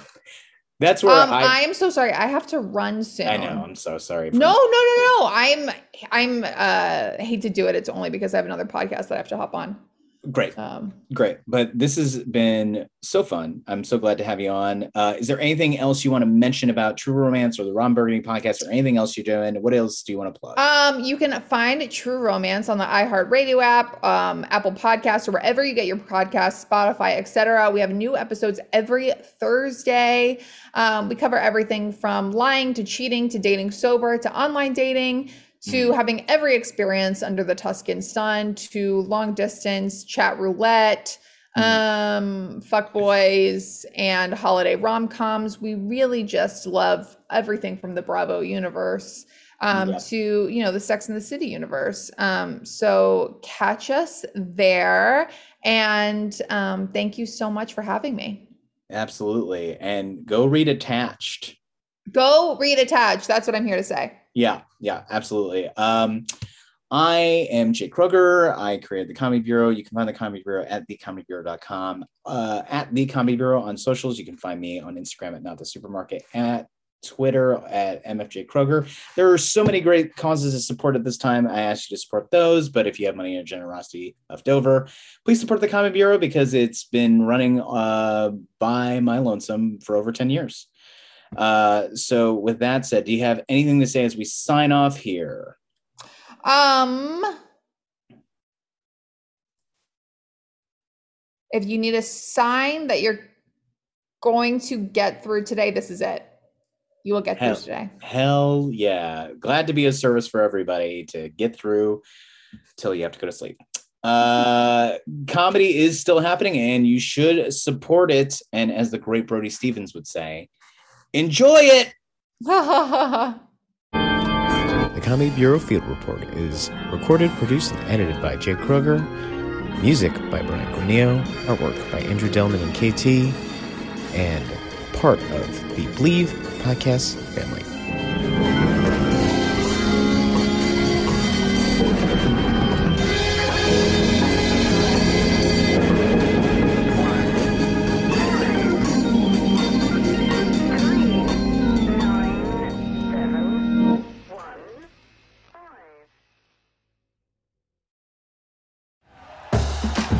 That's where um, I, am so sorry. I have to run soon. I know. I'm so sorry. No, no, no, no. I'm I'm uh hate to do it. It's only because I have another podcast that I have to hop on. Great. Um, Great. But this has been so fun. I'm so glad to have you on. Uh, is there anything else you want to mention about True Romance or the Ron Burgundy podcast or anything else you're doing? What else do you want to plug? Um, you can find True Romance on the iHeartRadio app, um, Apple Podcasts, or wherever you get your podcasts, Spotify, etc. We have new episodes every Thursday. Um, we cover everything from lying to cheating to dating sober to online dating to mm. having every experience under the Tuscan sun, to long distance chat roulette, mm. um, fuck boys, and holiday rom coms. We really just love everything from the Bravo universe um, yeah. to you know the Sex and the City universe. Um, so catch us there, and um, thank you so much for having me. Absolutely, and go read Attached. Go read Attached. That's what I'm here to say. Yeah, yeah, absolutely. Um, I am Jake Kruger. I created the Comedy Bureau. You can find the Comedy Bureau at thecomedybureau.com. Uh, at the Comedy Bureau on socials. You can find me on Instagram at Not the Supermarket, at Twitter at MFJ Kruger. There are so many great causes to support at this time. I ask you to support those, but if you have money and generosity left over, please support the Comedy Bureau because it's been running uh, by my lonesome for over 10 years. Uh, so with that said, do you have anything to say as we sign off here? Um, if you need a sign that you're going to get through today, this is it. You will get hell, through today. Hell yeah. Glad to be a service for everybody to get through till you have to go to sleep. Uh, comedy is still happening and you should support it. And as the great Brody Stevens would say, Enjoy it. the Comedy Bureau Field Report is recorded, produced, and edited by Jake Kruger. Music by Brian Granillo. Artwork by Andrew Delman and KT. And part of the Bleav podcast family.